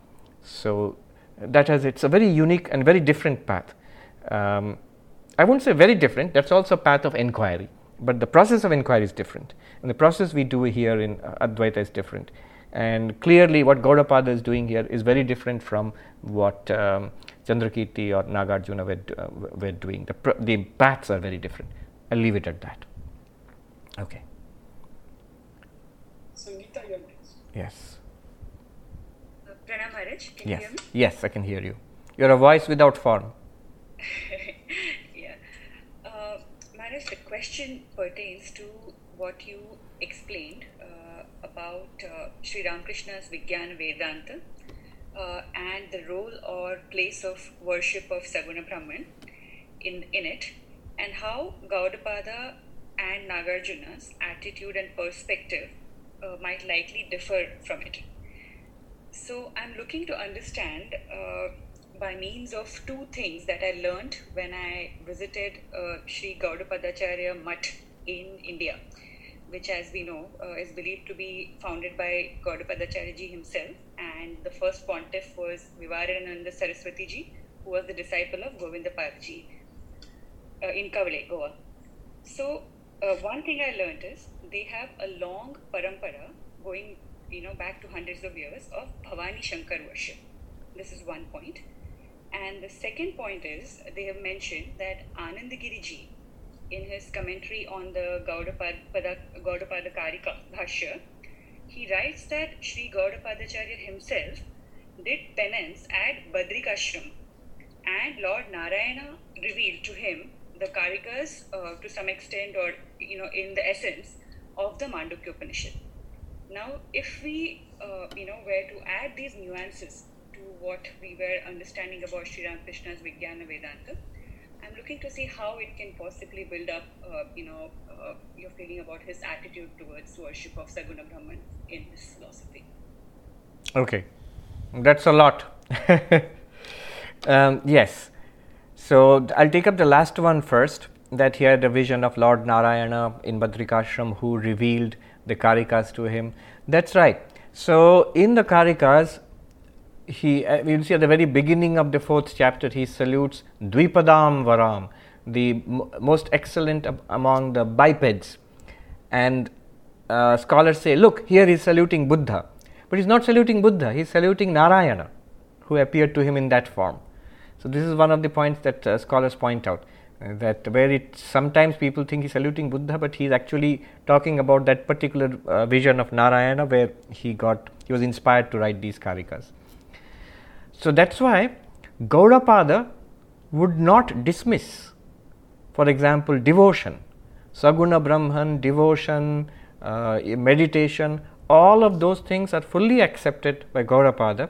So that has it's a very unique and very different path. Um, I won't say very different. That's also a path of inquiry, but the process of inquiry is different, and the process we do here in uh, Advaita is different. And clearly, what Gaudapada is doing here is very different from what um, Chandrakirti or Nagarjuna were, uh, were doing. The, pr- the paths are very different. I'll leave it at that. Okay. Sangeeta. Yes. Uh, Pranam Maharaj, can Yes. you hear me? Yes, I can hear you. You're a voice without form. yeah. Uh, Maharaj, the question pertains to what you explained about uh, Sri Ramakrishna's Vijnana Vedanta uh, and the role or place of worship of Saguna Brahman in, in it, and how Gaudapada and Nagarjuna's attitude and perspective uh, might likely differ from it. So I'm looking to understand uh, by means of two things that I learned when I visited uh, Sri Gaudapadacharya Mutt in India, which, as we know, uh, is believed to be founded by Gaudapadacharya himself, and the first pontiff was Vivarananda Saraswati ji, who was the disciple of Govindapada ji uh, in Kavale, Goa. So uh, one thing I learned is they have a long parampara going, you know, back to hundreds of years of Bhavani Shankar worship. This is one point. And the second point is they have mentioned that Anandagiri ji, in his commentary on the Gaudapada, Karika Bhashya, he writes that Sri Gaudapadacharya himself did penance at Badrikashram and Lord Narayana revealed to him the Karikas uh, to some extent or you know in the essence of the Mandukya Upanishad. Now, if we uh, you know were to add these nuances to what we were understanding about Sri Ramakrishna's Vijnana Vedanta, I'm looking to see how it can possibly build up uh, you know uh, your feeling about his attitude towards worship of Saguna Brahman in his philosophy. Okay, that's a lot. um, yes, So I'll take up the last one first. That he had a vision of Lord Narayana in Badrikashram who revealed the Karikas to him. That's right. So in the Karikas, he uh, we'll see at the very beginning of the fourth chapter he salutes Dvipadam Varam, the m- most excellent ab- among the bipeds, and uh, scholars say, look, here he's saluting Buddha, but he's not saluting Buddha, he's saluting Narayana, who appeared to him in that form. So this is one of the points that uh, scholars point out. uh, that where it sometimes people think he's saluting Buddha, but he's actually talking about that particular uh, vision of Narayana where he got he was inspired to write these karikas. So that's why Gaudapada would not dismiss, for example, devotion, Saguna Brahman, devotion, uh, meditation, all of those things are fully accepted by Gaudapada,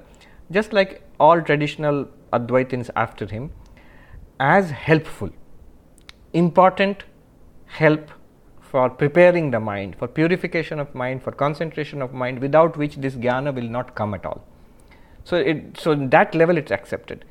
just like all traditional Advaitins after him, as helpful, important help for preparing the mind, for purification of mind, for concentration of mind, without which this jnana will not come at all. So, it, so that level it's accepted.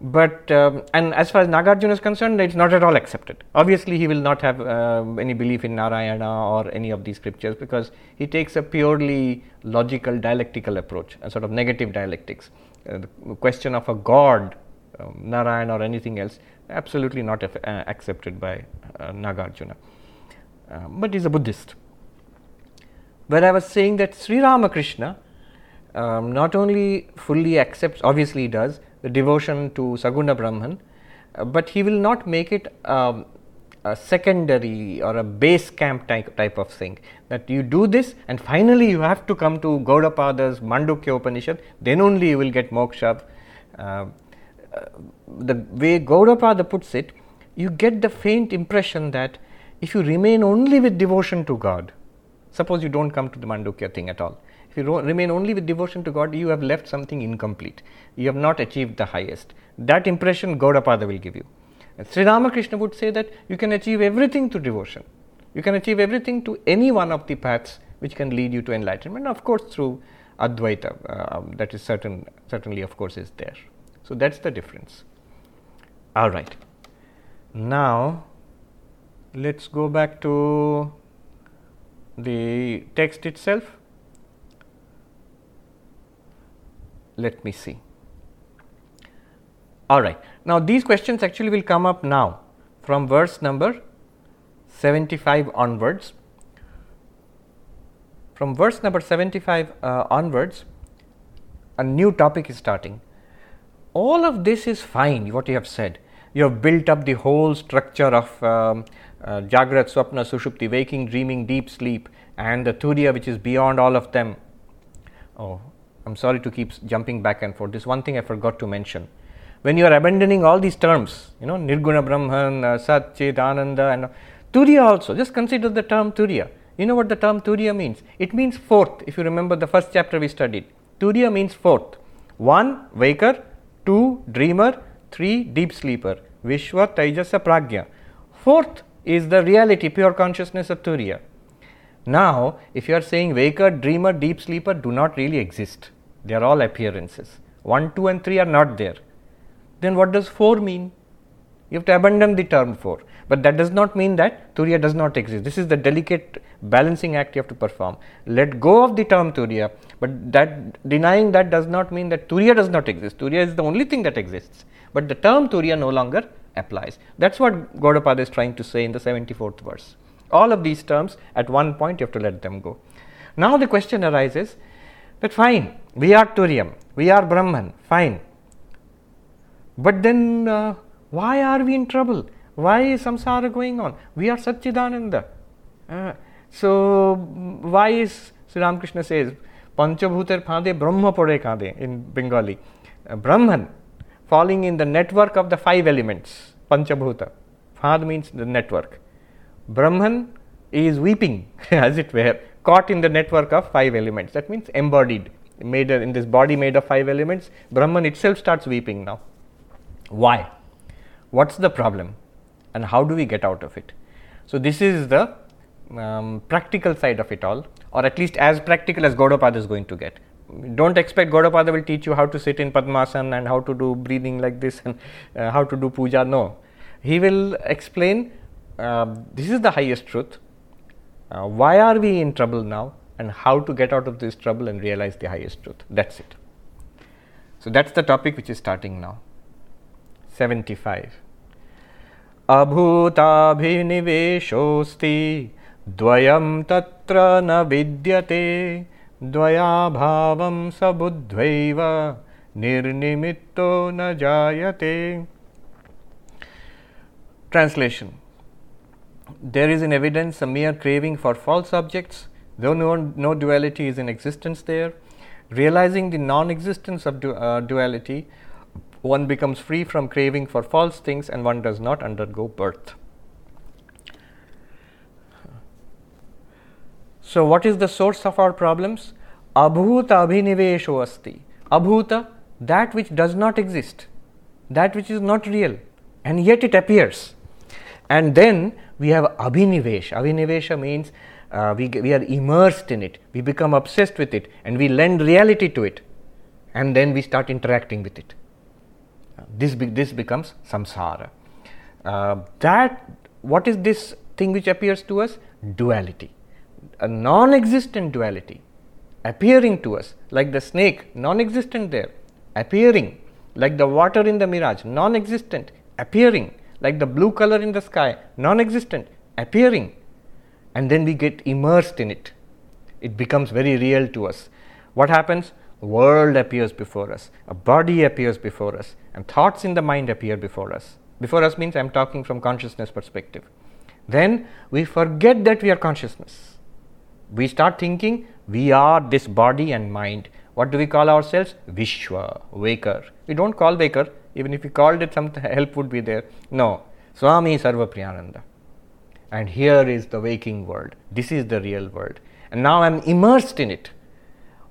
But um, and as far as Nagarjuna is concerned, it's not at all accepted. Obviously, he will not have uh, any belief in Narayana or any of these scriptures because he takes a purely logical dialectical approach, a sort of negative dialectics. Uh, the question of a god, um, Narayana or anything else, absolutely not af- uh, accepted by uh, Nagarjuna. Uh, but he's a Buddhist. Where I was saying that Sri Ramakrishna um, not only fully accepts, obviously he does, the devotion to Saguna Brahman, uh, but he will not make it um, a secondary or a base camp type, type of thing. That you do this and finally you have to come to Gaudapada's Mandukya Upanishad, then only you will get moksha. Uh, the way Gaudapada puts it, you get the faint impression that if you remain only with devotion to God, suppose you don't come to the Mandukya thing at all, you remain only with devotion to God, you have left something incomplete. You have not achieved the highest. That impression Gaudapada will give you. Sri Ramakrishna would say that you can achieve everything through devotion. You can achieve everything to any one of the paths which can lead you to enlightenment, of course, through Advaita. Uh, that is certain, certainly, of course, is there. So that's the difference. All right. Now, let's go back to the text itself. Let me see. All right. Now, these questions actually will come up now from verse number 75 onwards. From verse number 75 uh, onwards, a new topic is starting. All of this is fine, what you have said. You have built up the whole structure of um, uh, Jagrat, Swapna, Sushupti, waking, dreaming, deep sleep, and the Turiya, which is beyond all of them. Oh, I'm sorry to keep jumping back and forth. This one thing I forgot to mention. When you are abandoning all these terms, you know, Nirguna Brahman, uh, Sat, Chit, Ananda, and Turiya also, just consider the term Turiya. You know what the term Turiya means? It means fourth, if you remember the first chapter we studied. Turiya means fourth. One, waker, two, dreamer, three, deep sleeper. Vishwa, Taijasa, Pragya. Fourth is the reality, pure consciousness of Turiya. Now, if you are saying waker, dreamer, deep sleeper do not really exist, they are all appearances. 1, 2, and 3 are not there. Then what does 4 mean? You have to abandon the term 4. But that does not mean that Turiya does not exist. This is the delicate balancing act you have to perform. Let go of the term Turiya, but that denying that does not mean that Turiya does not exist. Turiya is the only thing that exists. But the term Turiya no longer applies. That's what Gaudapada is trying to say in the 74th verse. All of these terms, at one point, you have to let them go. Now the question arises that fine, we are Turiyam, we are Brahman, fine. But then, uh, why are we in trouble? Why is samsara going on? We are Satchidananda. Uh, so, why is Sri Ramakrishna says, Panchabhutar phade Brahma pore kade in Bengali. Uh, Brahman falling in the network of the five elements, Panchabhuta. Phad means the network. Brahman is weeping, as it were, caught in the network of five elements. That means embodied, made in this body made of five elements. Brahman itself starts weeping now. Why? What's the problem? And how do we get out of it? So, this is the um, practical side of it all, or at least as practical as Gaudapada is going to get. Don't expect Gaudapada will teach you how to sit in Padmasana and how to do breathing like this and uh, how to do puja. No. He will explain uh, this is the highest truth. Uh, why are we in trouble now and how to get out of this trouble and realize the highest truth. That's it. So, that's the topic which is starting now. 75. अभूताभिनिवेशोऽस्ति द्वयं तत्र न विद्यते द्वयाभावं सबुद्ध्वैव निर्निमित्तो न जायते Translation there is in evidence a mere craving for false objects, though no, no duality is in existence there. Realizing the non existence of du- uh, duality, one becomes free from craving for false things and one does not undergo birth. So, what is the source of our problems? Abhuta abhinivesho asti. Abhuta, that which does not exist, that which is not real, and yet it appears. And then we have abhinivesh. Abhinivesha means uh, we, we are immersed in it, we become obsessed with it, and we lend reality to it, and then we start interacting with it. This, be, this becomes samsara. Uh, that what is this thing which appears to us? Duality, a non existent duality appearing to us, like the snake, non existent there, appearing, like the water in the mirage, non existent, appearing, like the blue color in the sky, non existent, appearing, and then we get immersed in it. It becomes very real to us. What happens? World appears before us, a body appears before us, and thoughts in the mind appear before us. Before us means I am talking from consciousness perspective. Then we forget that we are consciousness. We start thinking we are this body and mind. What do we call ourselves? Vishwa, waker. We don't call waker, even if we called it, some help would be there. No, Swami Sarva Priyananda. And here is the waking world. This is the real world. And now I am immersed in it.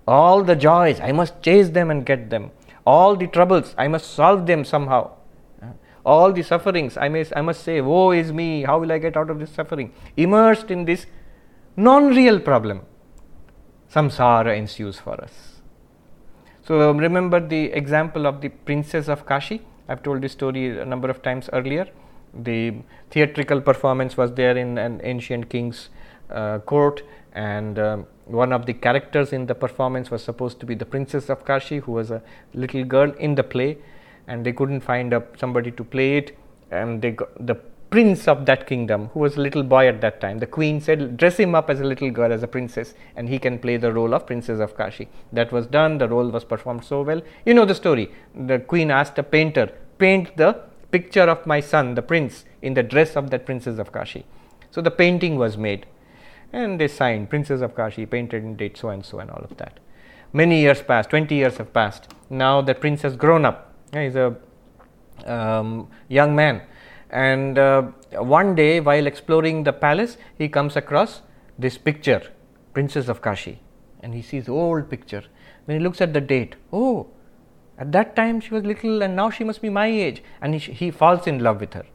All the joys, I must chase them and get them. All the troubles, I must solve them somehow. All the sufferings, I, I must say, Woe is me, how will I get out of this suffering? Immersed in this non real problem, samsara ensues for us. So, remember the example of the princess of Kashi. I have told this story a number of times earlier. The theatrical performance was there in an ancient king's uh, court, and um, one of the characters in the performance was supposed to be the princess of Kashi, who was a little girl in the play, and they couldn't find a, somebody to play it, and they the prince of that kingdom, who was a little boy at that time, the queen said, dress him up as a little girl, as a princess, and he can play the role of princess of Kashi. That was done, the role was performed so well. You know the story. The queen asked a painter, paint the picture of my son, the prince, in the dress of that princess of Kashi. So the painting was made, and they signed, princess of Kashi, painted in date so and so, and all of that. Many years passed, 20 years have passed. Now the prince has grown up. He's a um, young man and uh, one day while exploring the palace he comes across this picture princess of kashi. And he sees old picture. When he looks at the date oh at that time she was little and now she must be my age. And he, he falls in love with her.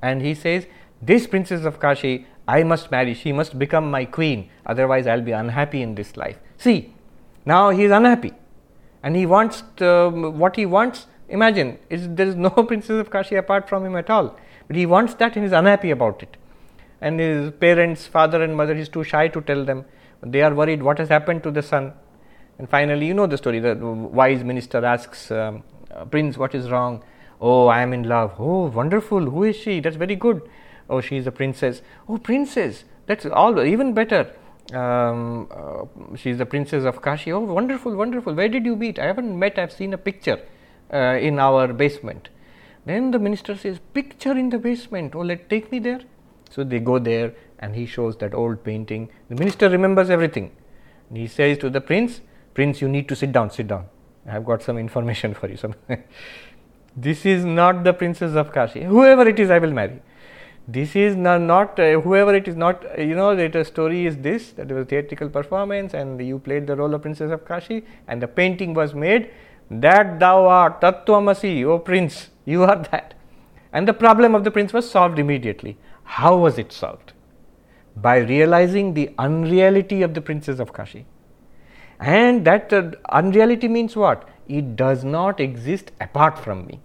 And he says this princess of kashi i must marry. She must become my queen. Otherwise i'll be unhappy in this life. See now he is unhappy. And he wants to, what he wants imagine there is no princess of kashi apart from him at all but he wants that and is unhappy about it. And his parents, father and mother, he is too shy to tell them. They are worried what has happened to the son. And finally, you know the story. The wise minister asks um, Prince, What is wrong? Oh, I am in love. Oh, wonderful. Who is she? That's very good. Oh, she is a princess. Oh, princess. That's all even better. Um, uh, she is the princess of Kashi. Oh, wonderful, wonderful. Where did you meet? I haven't met. I've seen a picture uh, in our basement. Then the minister says, Picture in the basement. Oh, let take me there. So they go there and he shows that old painting. The minister remembers everything. And he says to the prince, Prince, you need to sit down, sit down. I have got some information for you. This is not the princess of Kashi. Whoever it is, I will marry. This is not, not uh, whoever it is, not, uh, you know, that the story is this that was a theatrical performance and you played the role of princess of Kashi and the painting was made that thou art Tattvamasi, O prince. You are that. And the problem of the prince was solved immediately. How was it solved? By realizing the unreality of the princess of Kashi And that uh, unreality means what? It does not exist apart from me.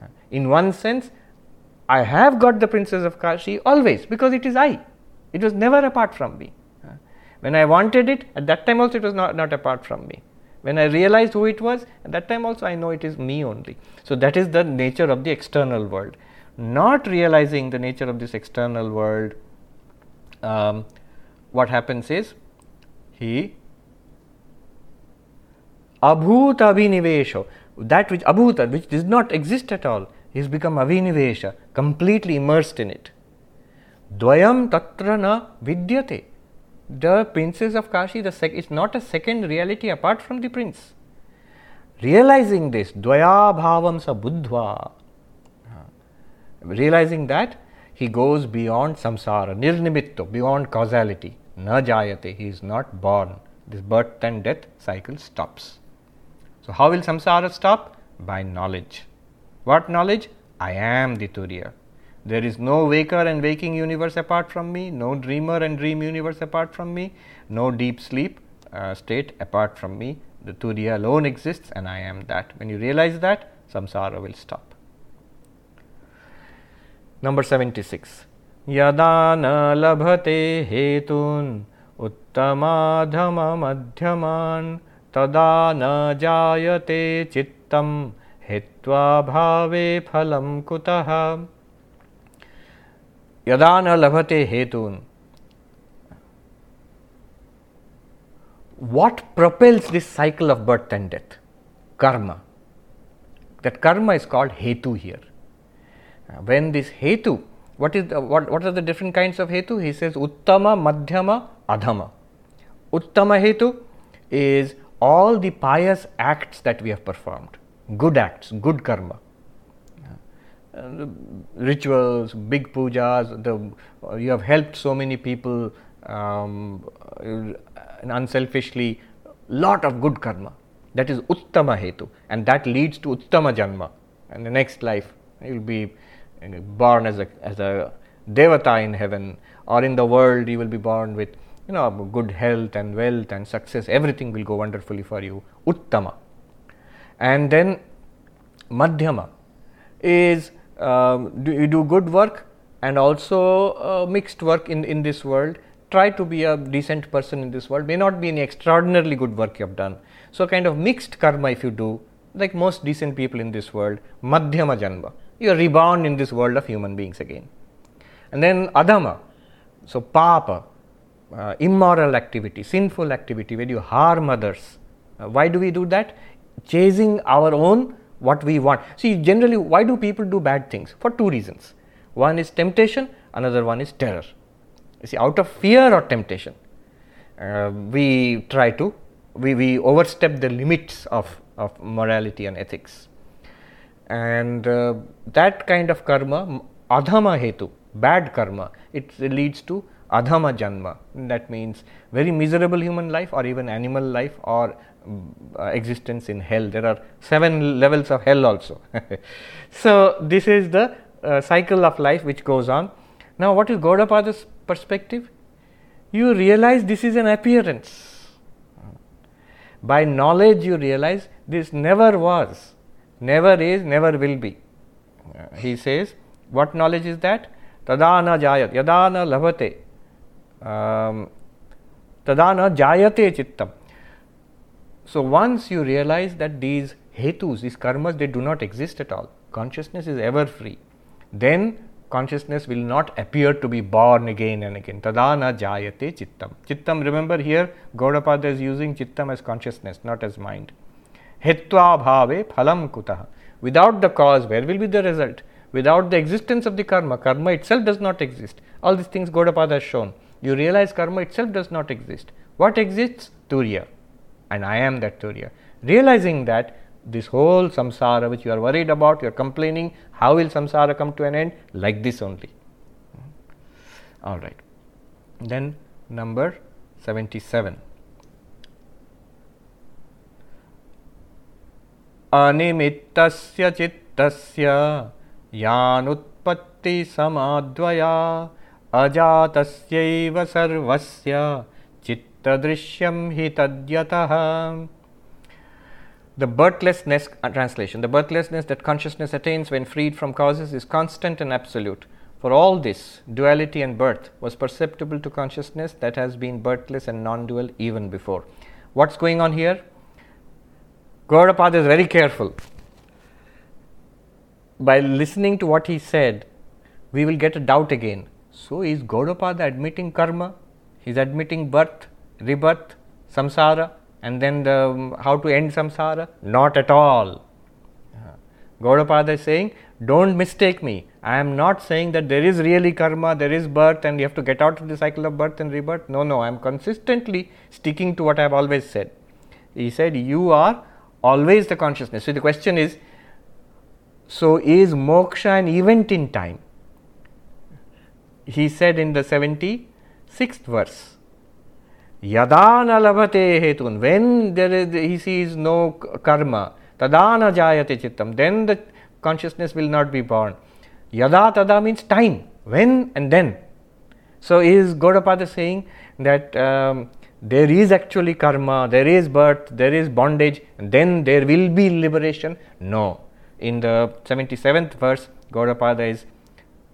Uh, in one sense, I have got the princess of Kashi always because it is I. It was never apart from me. Uh, when I wanted it, at that time also it was not, not apart from me. When I realized who it was, at that time also I know it is me only. So, that is the nature of the external world. Not realizing the nature of this external world, um, what happens is he abhuta abhinivesha that which abhuta which does not exist at all is become abhinivesha completely immersed in it dvayam tatra na vidyate the princess of kashi the sec- is not a second reality apart from the prince realizing this dvaya bhavam sa buddhva realizing that he goes beyond samsara nirnimitto beyond causality na jayate he is not born this birth and death cycle stops so, how will samsara stop? By knowledge. What knowledge? I am the Turiya. There is no waker and waking universe apart from me, no dreamer and dream universe apart from me, no deep sleep uh, state apart from me. The Turiya alone exists and I am that. When you realize that, samsara will stop. Number 76. यदा न लभते हेतून् उत्तमाधममध्यमान् तदा न जायते चित्तं हित्वा भावे फलं कुतः यदा न लभते हेतून् what propels this cycle of birth and death karma that karma is called hetu here when this hetu what is the, what, what are the different kinds of hetu he says uttama madhyama adhama uttama hetu is all the pious acts that we have performed, good acts, good karma, uh, rituals, big pujas, the, you have helped so many people um, uh, unselfishly, lot of good karma. That is uttama hetu, and that leads to uttama janma. And the next life, you will be born as a as a devata in heaven, or in the world, you will be born with you know good health and wealth and success everything will go wonderfully for you uttama and then madhyama is um, do you do good work and also uh, mixed work in in this world? Try to be a decent person in this world. May not be any extraordinarily good work you have done. So kind of mixed karma if you do like most decent people in this world madhyama janma. You are reborn in this world of human beings again. And then adama so papa uh, immoral activity, sinful activity, where you harm others. Uh, why do we do that? Chasing our own what we want. See, generally, why do people do bad things? For two reasons. One is temptation, another one is terror. You see, out of fear or temptation, uh, we try to, we, we overstep the limits of, of morality and ethics. And uh, that kind of karma, adhama hetu, bad karma, it leads to adhama janma. That means very miserable human life or even animal life or uh, existence in hell. There are seven levels of hell also. So this is the uh, cycle of life which goes on. Now what is gaudapada's perspective? You realize this is an appearance. By knowledge you realize this never was never is never will be. Uh, he says what knowledge is that? Tada na jayat yada na labhate Um, tada na jayate chittam. So, once you realize that these hetus, these karmas, they do not exist at all, consciousness is ever free, then consciousness will not appear to be born again and again. Tadana jayate chittam. Chittam, remember here, Gaudapada is using chittam as consciousness, not as mind. Hetva bhave phalam kutaha. Without the cause, where will be the result? Without the existence of the karma, karma itself does not exist. All these things Gaudapada has shown you realize karma itself does not exist. What exists? Turiya. And I am that Turiya. Realizing that this whole samsara which you are worried about, you are complaining, how will samsara come to an end? Like this only. All right. Then number 77. अनिमित्तस्य चित्तस्य यानुत्पत्ति समाद्वया अजातस्यैव सर्वस्य चित्तस्यैवान्तर्गता Tadrishyam hi tadyatah. The birthlessness uh, translation, the birthlessness that consciousness attains when freed from causes is constant and absolute. For all this, duality and birth was perceptible to consciousness that has been birthless and non dual even before. What's going on here? Gaudapada is very careful. By listening to what he said, we will get a doubt again. so, is Gaudapada admitting karma? He's admitting birth, rebirth, samsara, and then the, um, how to end samsara? Not at all. Uh, Gaudapada is saying, don't mistake me. I am not saying that there is really karma, there is birth, and you have to get out of the cycle of birth and rebirth. No, no, I am consistently sticking to what I have always said. He said, You are always the consciousness. So the question is, so is moksha an event in time? He said in the 76th verse, Yadana labhate hetun, when there is, he sees no karma, tadana jayate chittam, then the consciousness will not be born. Yada tada means time, when and then. So is Gaudapada saying that um, there is actually karma, there is birth, there is bondage, and then there will be liberation? No. In the 77th verse, Gaudapada is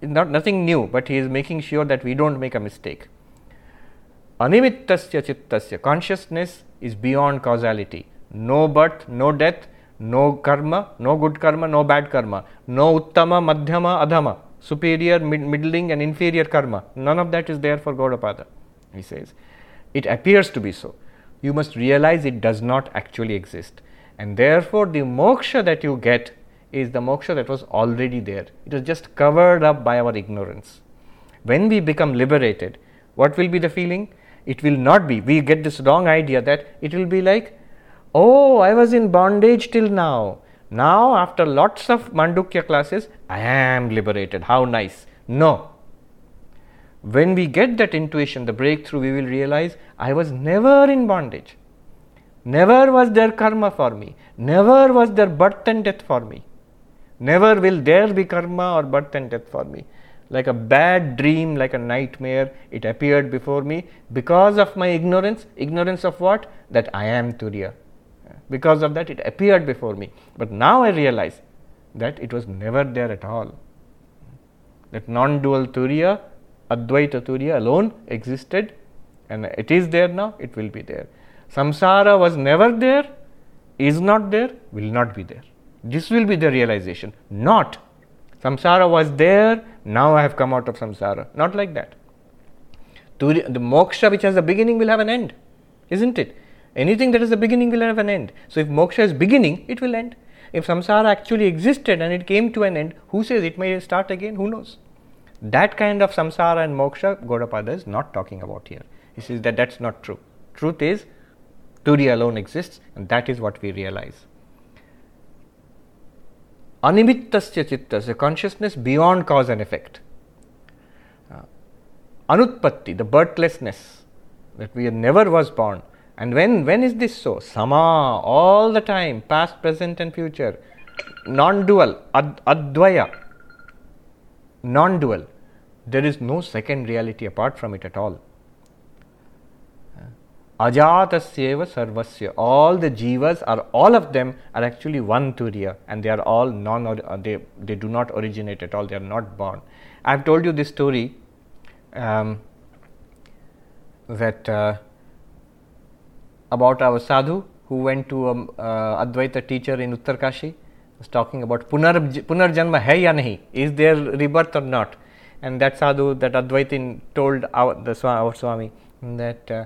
not nothing new, but he is making sure that we don't make a mistake. Animittasya chittasya, consciousness is beyond causality. No birth, no death, no karma, no good karma, no bad karma, no uttama, madhyama, adhama, superior, mid- middling, and inferior karma. None of that is there for Gaudapada, he says. It appears to be so. You must realize it does not actually exist. And therefore, the moksha that you get is the moksha that was already there. It was just covered up by our ignorance. When we become liberated, what will be the feeling? It will not be. We get this wrong idea that it will be like, oh, I was in bondage till now. Now, after lots of Mandukya classes, I am liberated. How nice. No, when we get that intuition, the breakthrough, we will realize I was never in bondage. Never was there karma for me. Never was there birth and death for me. Never will there be karma or birth and death for me. Like a bad dream, like a nightmare, it appeared before me because of my ignorance. Ignorance of what? That I am Turiya. Because of that, it appeared before me. But now I realize that it was never there at all. That non dual Turiya Advaita Turiya alone existed and it is there now, it will be there. Samsara was never there, is not there, will not be there. This will be the realization. Not samsara was there, now I have come out of samsara. Not like that. The moksha which has a beginning will have an end, isn't it? Anything that has a beginning will have an end. So if moksha is beginning, it will end. If samsara actually existed and it came to an end, who says it may start again? Who knows? That kind of samsara and moksha, Gaudapada is not talking about here. He says that that's not true. Truth is, Turiya alone exists, and that is what we realize. Animittasya chittasya, consciousness beyond cause and effect. Uh, anutpatti, the birthlessness, that we never was born. And when, when is this so? Sama, all the time, past, present, and future. Non dual, ad, advaya, non dual there is no second reality apart from it at all. Ajatasyeva sarvasya. All the jivas are, all of them are actually one turiya and they are all non, they, they do not originate at all, they are not born. I have told you this story um, that uh, about our sadhu who went to um, uh, Advaita teacher in Uttarkashi was talking about punar, punarjanma hai ya nahi, is there rebirth or not? and that sadhu, that Advaitin told our, the, our Swami that uh,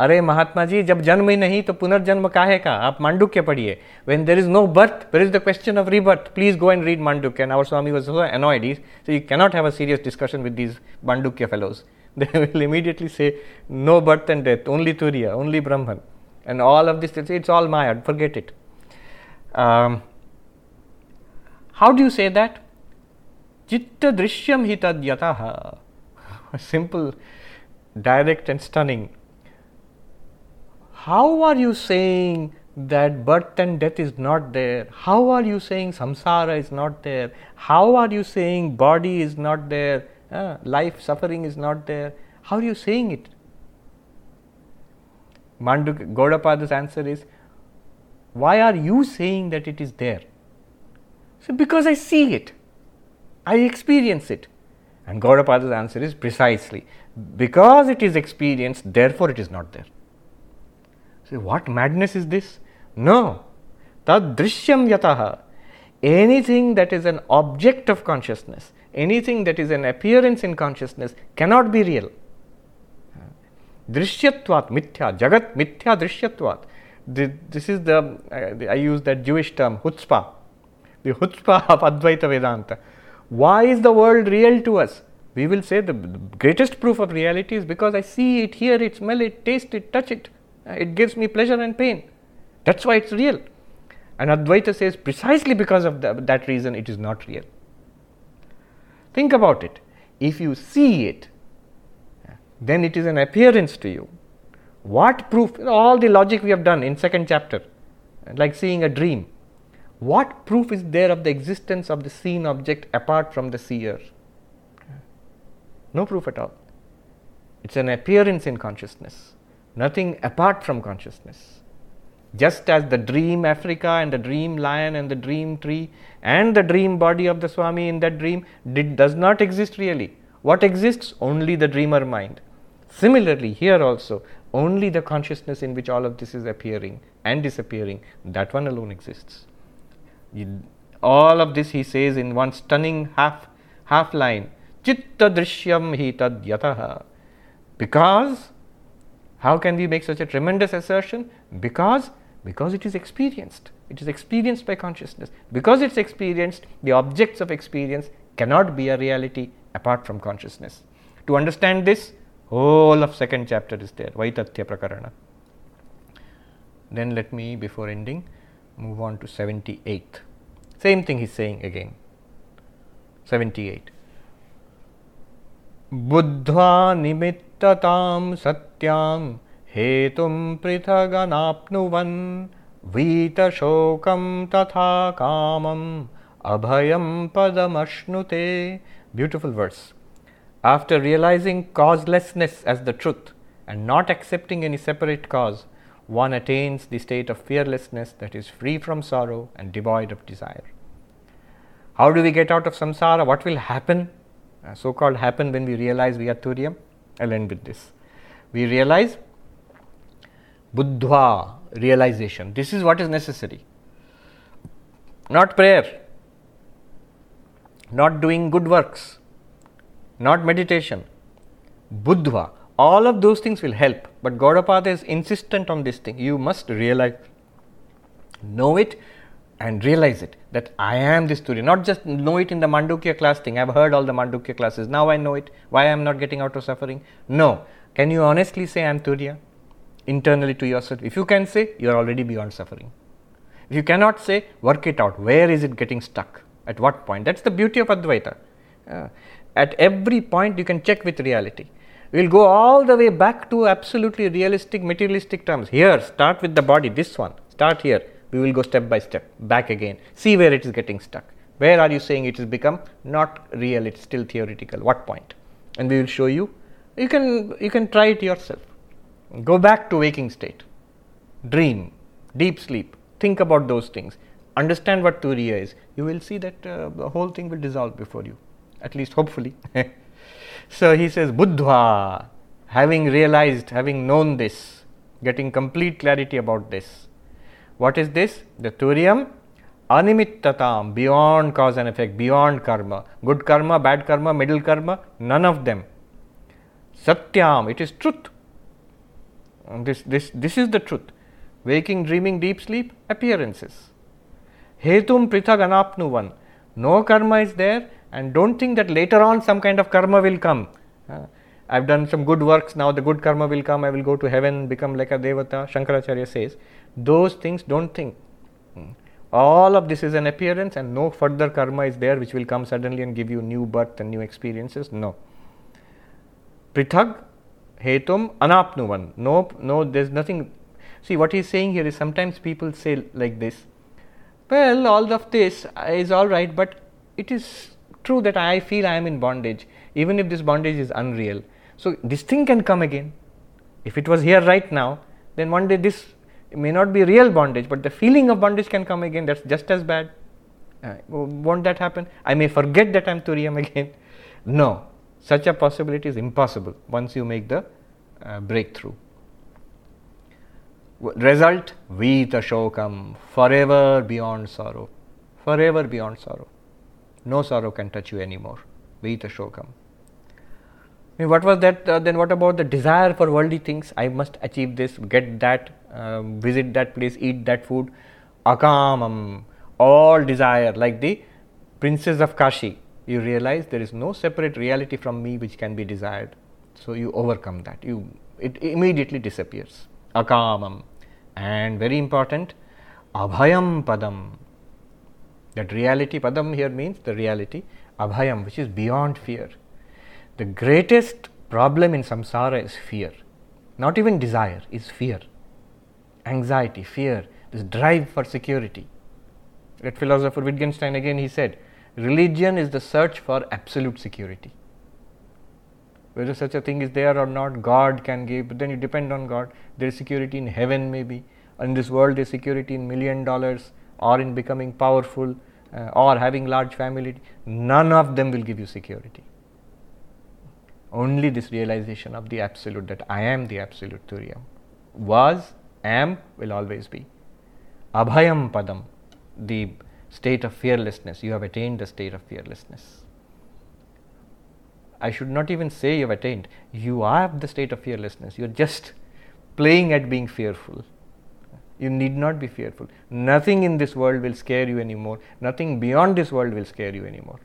अरे महात्मा जी, जब जन्म ही नहीं तो पुनर्जन्म का है का? आप मांडुक्य पढ़िए। When there is no birth where is the question of rebirth please go and read Mandukya and our Swami was so annoyed is so you cannot have a serious discussion with these Mandukya fellows they will immediately say no birth and death only Turiya only Brahman and all of this it's all my art forget it how do say that चित्त दृश्यम ही तद simple direct and stunning How are you saying that birth and death is not there? How are you saying samsara is not there? How are you saying body is not there? Uh, life, suffering is not there? How are you saying it? Manduk, Gaudapada's answer is, Why are you saying that it is there? So, because I see it, I experience it. And Gaudapada's answer is precisely because it is experienced, therefore it is not there. What madness is this? No. Tad drishyam yataha. Anything that is an object of consciousness, anything that is an appearance in consciousness cannot be real. Drishyatvat mithya, jagat mithya drishyatvat. This is uh, the, I use that Jewish term, chutzpah, the chutzpah of Advaita Vedanta. Why is the world real to us? We will say the greatest proof of reality is because I see it, hear it, smell it, taste it, touch it. It gives me pleasure and pain. That's why it's real. And Advaita says precisely because of the, that reason it is not real. Think about it. If you see it, then it is an appearance to you. What proof? All the logic we have done in second chapter, like seeing a dream. What proof is there of the existence of the seen object apart from the seer? No proof at all. It's an appearance in consciousness, nothing apart from consciousness. Just as the dream Africa and the dream lion and the dream tree and the dream body of the Swami in that dream did, does not exist really. What exists? Only the dreamer mind. Similarly, here also, only the consciousness in which all of this is appearing and disappearing, that one alone exists. All of this he says in one stunning half half line Chitta drishyam hi tad yataha. Because, how can we make such a tremendous assertion? Because, because it is experienced. It is experienced by consciousness. Because it's experienced, the objects of experience cannot be a reality apart from consciousness. To understand this, whole of second chapter is there, Vaitathya Prakarana. Then let me, before ending, move on to 78th. Same thing he's saying again. 78. बुद्ध्वा निमित्ततां सत्यां हेतुं पृथगनाप्नुवन् वीतशोकं तथा कामम् अभयं पदमश्नुते Beautiful verse. After realizing causelessness as the truth and not accepting any separate cause, one attains the state of fearlessness that is free from sorrow and devoid of desire. How do we get out of samsara? What will happen? uh, so called happen when we realize we are Turiya. I'll end with this. We realize Buddha realization. This is what is necessary. Not prayer, not doing good works, not meditation. Buddha. All of those things will help, but Gaudapada is insistent on this thing. You must realize, know it, and realize it that I am this Turiya. Not just know it in the Mandukya class thing. I've heard all the Mandukya classes. Now I know it. Why I am not getting out of suffering? No. Can you honestly say I am Turiya internally to yourself? If you can say, you are already beyond suffering. If you cannot say, work it out. Where is it getting stuck? At what point? That's the beauty of Advaita. Uh, at every point, you can check with reality. We'll go all the way back to absolutely realistic, materialistic terms. Here, start with the body, this one. Start here we will go step by step back again see where it is getting stuck. Where are you saying it has become? Not real it's still theoretical. What point? And we will show you. You can you can try it yourself. Go back to waking state. Dream. Deep sleep. Think about those things. Understand what turiya is. You will see that uh, the whole thing will dissolve before you. At least hopefully. So he says buddha having realized having known this getting complete clarity about this what is this? The Turiyam Animittatam, beyond cause and effect, beyond karma. Good karma, bad karma, middle karma, none of them. Satyam, it is truth. This, this, this is the truth. Waking, dreaming, deep sleep, appearances. Hetum prithag anapnuvan. No karma is there, and don't think that later on some kind of karma will come. Uh, I've done some good works, now the good karma will come, I will go to heaven, become like a devata. Shankaracharya says those things don't think. Hmm. All of this is an appearance, and no further karma is there which will come suddenly and give you new birth and new experiences. No. Prithag hetum anapnuvan. No, no, there's nothing. See, what he's saying here is sometimes people say like this Well, all of this is all right, but it is true that I feel I am in bondage, even if this bondage is unreal. So, this thing can come again. If it was here right now, then one day this may not be real bondage, but the feeling of bondage can come again. That's just as bad. Uh, won't that happen? I may forget that I'm Turiyam again. No, such a possibility is impossible once you make the uh, breakthrough. Result Vita Shokam, forever beyond sorrow. Forever beyond sorrow. No sorrow can touch you anymore. Vita Shokam. What was that? Uh, then what about the desire for worldly things? I must achieve this, get that, um, visit that place, eat that food. Akamam, all desire, like the princess of Kashi. You realize there is no separate reality from me which can be desired. So you overcome that. You it immediately disappears. Akamam. And very important, Abhayam Padam. That reality, Padam here means the reality, Abhayam, which is beyond fear the greatest problem in samsara is fear. Not even desire, is fear. Anxiety, fear, this drive for security. That philosopher Wittgenstein again he said, religion is the search for absolute security. Whether such a thing is there or not, God can give, but then you depend on God. There is security in heaven, maybe. In this world, there is security in million dollars or in becoming powerful uh, or having large family. None of them will give you security only this realization of the absolute that I am the absolute Turiyam was, am, will always be. Abhayam Padam, the state of fearlessness. You have attained the state of fearlessness. I should not even say you have attained. You are the state of fearlessness. You are just playing at being fearful. You need not be fearful. Nothing in this world will scare you anymore. Nothing beyond this world will scare you anymore.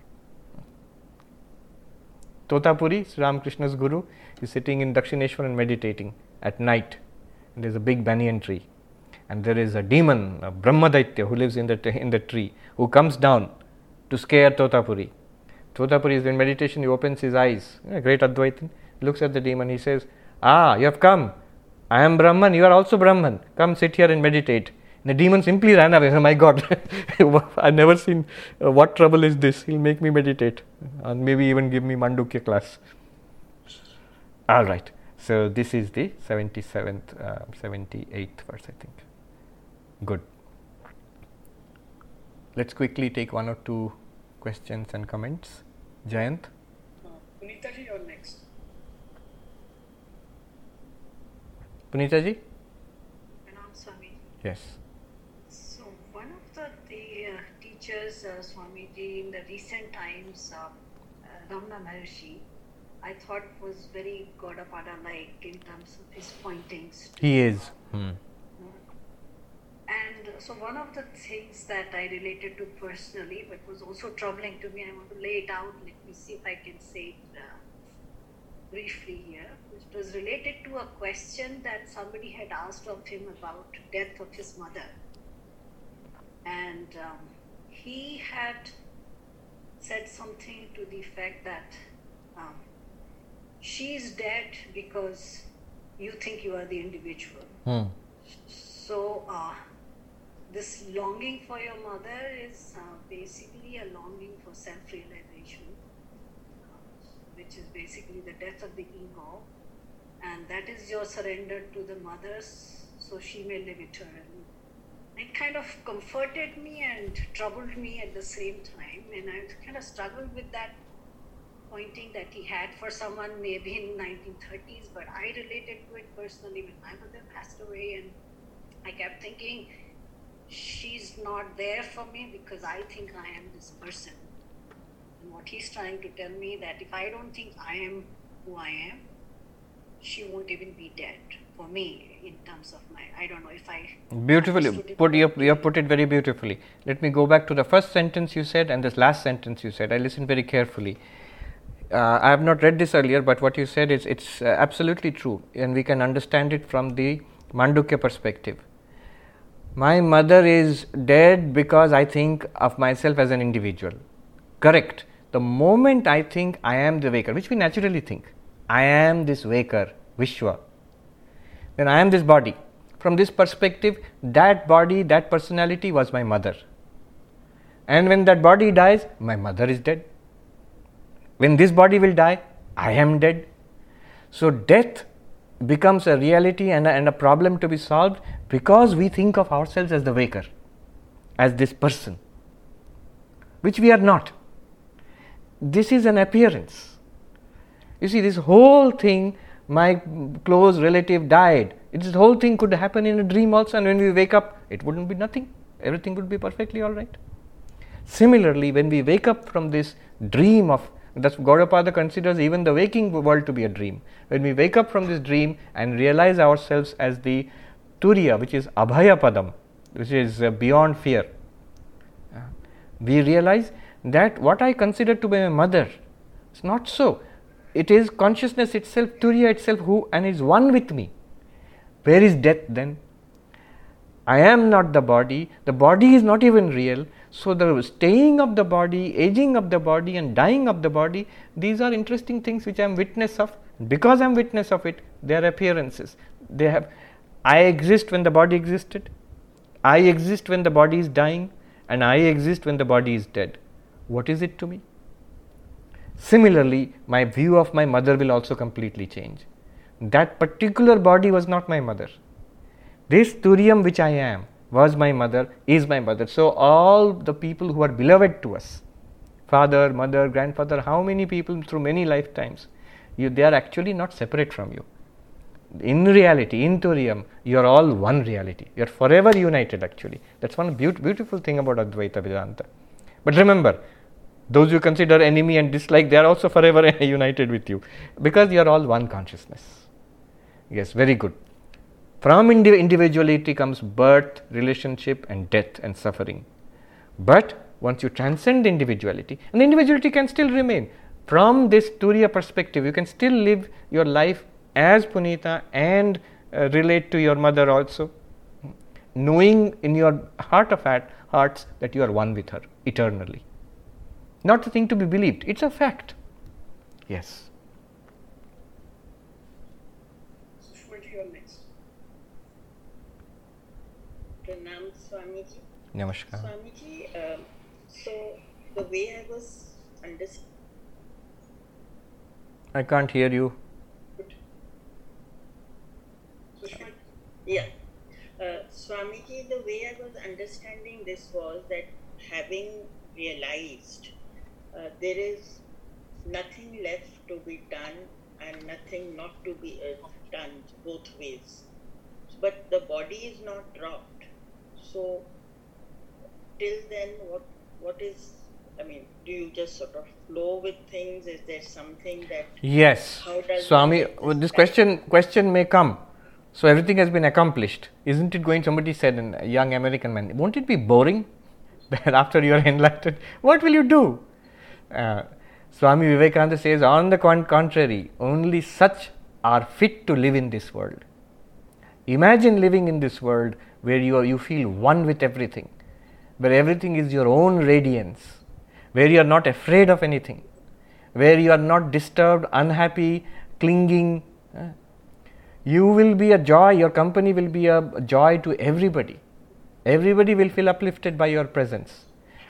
Totapuri, Sri Ramakrishna's guru, is sitting in Dakshineshwar and meditating at night. And there's a big banyan tree. And there is a demon, a Brahmadaitya, who lives in the, in the tree, who comes down to scare Totapuri. Totapuri is in meditation, he opens his eyes, a great Advaitin, looks at the demon, he says, Ah, you have come. I am Brahman, you are also Brahman. Come sit here and meditate. The demon simply ran away. Oh my God, I've never seen uh, what trouble is this? He'll make me meditate and maybe even give me Mandukya class. All right. So this is the 77th, uh, 78th verse, I think. Good. Let's quickly take one or two questions and comments. Jayant? Uh, Punita ji, you're next. Punita ji? Yes. So, one of the, the uh, teachers, uh, Swamiji, in the recent times, uh, uh, Ramana Maharshi, I thought was very Gaudapada like in terms of his pointings. He is. Hmm. And so, one of the things that I related to personally, but was also troubling to me, I want to lay it out. Let me see if I can say it uh, briefly here. It was related to a question that somebody had asked of him about death of his mother. And um, he had said something to the effect that um, she's dead because you think you are the individual. Hmm. So, uh, this longing for your mother is uh, basically a longing for self realization, uh, which is basically the death of the ego, and that is your surrender to the mother so she may live eternally it kind of comforted me and troubled me at the same time. And I kind of struggled with that pointing that he had for someone maybe in 1930s, but I related to it personally when my mother passed away. And I kept thinking, she's not there for me because I think I am this person. And what he's trying to tell me that if I don't think I am who I am, she won't even be dead for me in terms of my i don't know if i beautifully put you, you have put it very beautifully let me go back to the first sentence you said and this last sentence you said i listened very carefully uh, i have not read this earlier but what you said is it's uh, absolutely true and we can understand it from the mandukya perspective my mother is dead because i think of myself as an individual correct the moment i think i am the waker which we naturally think i am this waker vishwa then I am this body. From this perspective, that body, that personality was my mother. And when that body dies, my mother is dead. When this body will die, I am dead. So, death, becomes a reality and a, and a problem to be solved because we think of ourselves as the waker, as this person, which we are not. This is an appearance. You see, this whole thing, my close relative died. This whole thing could happen in a dream also, and when we wake up, it wouldn't be nothing. Everything would be perfectly all right. Similarly, when we wake up from this dream of Thus, Gaudapada considers even the waking world to be a dream. When we wake up from this dream and realize ourselves as the Turiya, which is Abhaya Padam, which is uh, beyond fear, uh, we realize that what I consider to be my mother is not so. It is consciousness itself, Turiya itself, who and is one with me. Where is death then? I am not the body, the body is not even real, so, the staying of the body, aging of the body, and dying of the body, these are interesting things which I am witness of. Because I am witness of it, they are appearances. They have, I exist when the body existed, I exist when the body is dying, and I exist when the body is dead. What is it to me? Similarly, my view of my mother will also completely change. That particular body was not my mother. This Turiyam which I am, was my mother, is my mother. So, all the people who are beloved to us, father, mother, grandfather, how many people through many lifetimes, you, they are actually not separate from you. In reality, in Turiyam, you are all one reality. You are forever united actually. That's one be- beautiful thing about Advaita Vedanta. But remember, those you consider enemy and dislike, they are also forever united with you because you are all one consciousness. Yes, very good. From indi- individuality comes birth, relationship, and death and suffering. But once you transcend individuality, and individuality can still remain. From this Turiya perspective, you can still live your life as Punita and uh, relate to your mother also, knowing in your heart of heart, hearts that you are one with her eternally. Not a thing to be believed, it's a fact. Yes. Pranam Swamiji. Namaskar. Swamiji, um, so the way I was understanding. I can't hear you. Yeah. Uh, Swamiji, the way I was understanding this was that having realized uh, there is nothing left to be done and nothing not to be uh, done both ways. But the body is not dropped so till then, what what is? I mean, do you just sort of flow with things? Is there something that? Yes, Swami. Well, this question question may come. So everything has been accomplished, isn't it going? Somebody said, a young American man, won't it be boring? That after you are enlightened, what will you do? Uh, Swami Vivekananda says, on the con- contrary, only such are fit to live in this world. Imagine living in this world where you, are, you feel one with everything, where everything is your own radiance, where you are not afraid of anything, where you are not disturbed, unhappy, clinging. Uh, you will be a joy, your company will be a joy to everybody. Everybody will feel uplifted by your presence.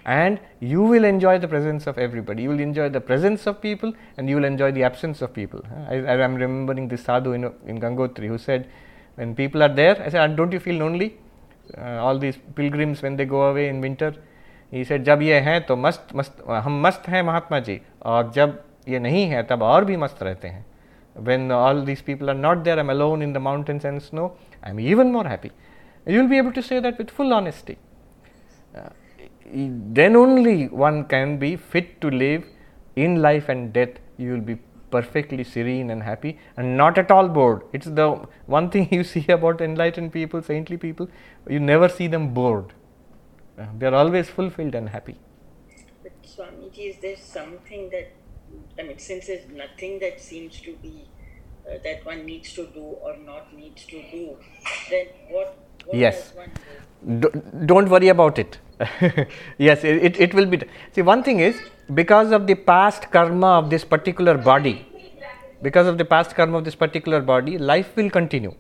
And you will enjoy the presence of everybody. You will enjoy the presence of people and you will enjoy the absence of people. I, I am remembering this sadhu in, in Gangotri who said, When people are there, I said, Don't you feel lonely? Uh, all these pilgrims when they go away in winter he said जब ये हैं तो मस्त मस्त हम मस्त हैं महात्मा जी और जब ये नहीं है तब और भी मस्त रहते हैं when all these people are not there I'm alone in the mountains and snow I'm even more happy you will be able to say that with full honesty uh, then only one can be fit to live in life and death you will be perfectly serene and happy and not at all bored. It's the one thing you see about enlightened people, saintly people, you never see them bored. Uh, they are always fulfilled and happy. But Swamiji, is there something that, I mean, since there's nothing that seems to be uh, that one needs to do or not needs to do, then what, what yes. Do? don't worry about it. yes, it, it, it will be. See, one thing is, because of the past karma of this particular body, because of the past karma of this particular body, life will continue.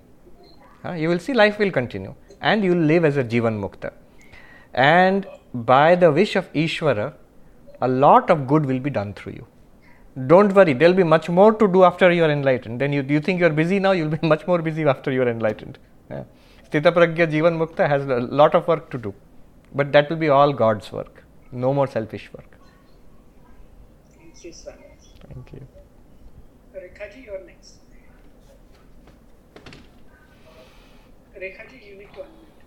Uh, you will see life will continue and you will live as a Jivan Mukta. And by the wish of Ishvara, a lot of good will be done through you. don't worry, there'll be much more to do after you are enlightened. Then you, you think you're busy now, you'll be much more busy after you're enlightened. Yeah. Sthita Pragya Jivan Mukta has a lot of work to do, but that will be all God's work, no more selfish work. Thank you, Swami. Thank you. Rekhaji, you're next. Rekhaji, you need to unmute.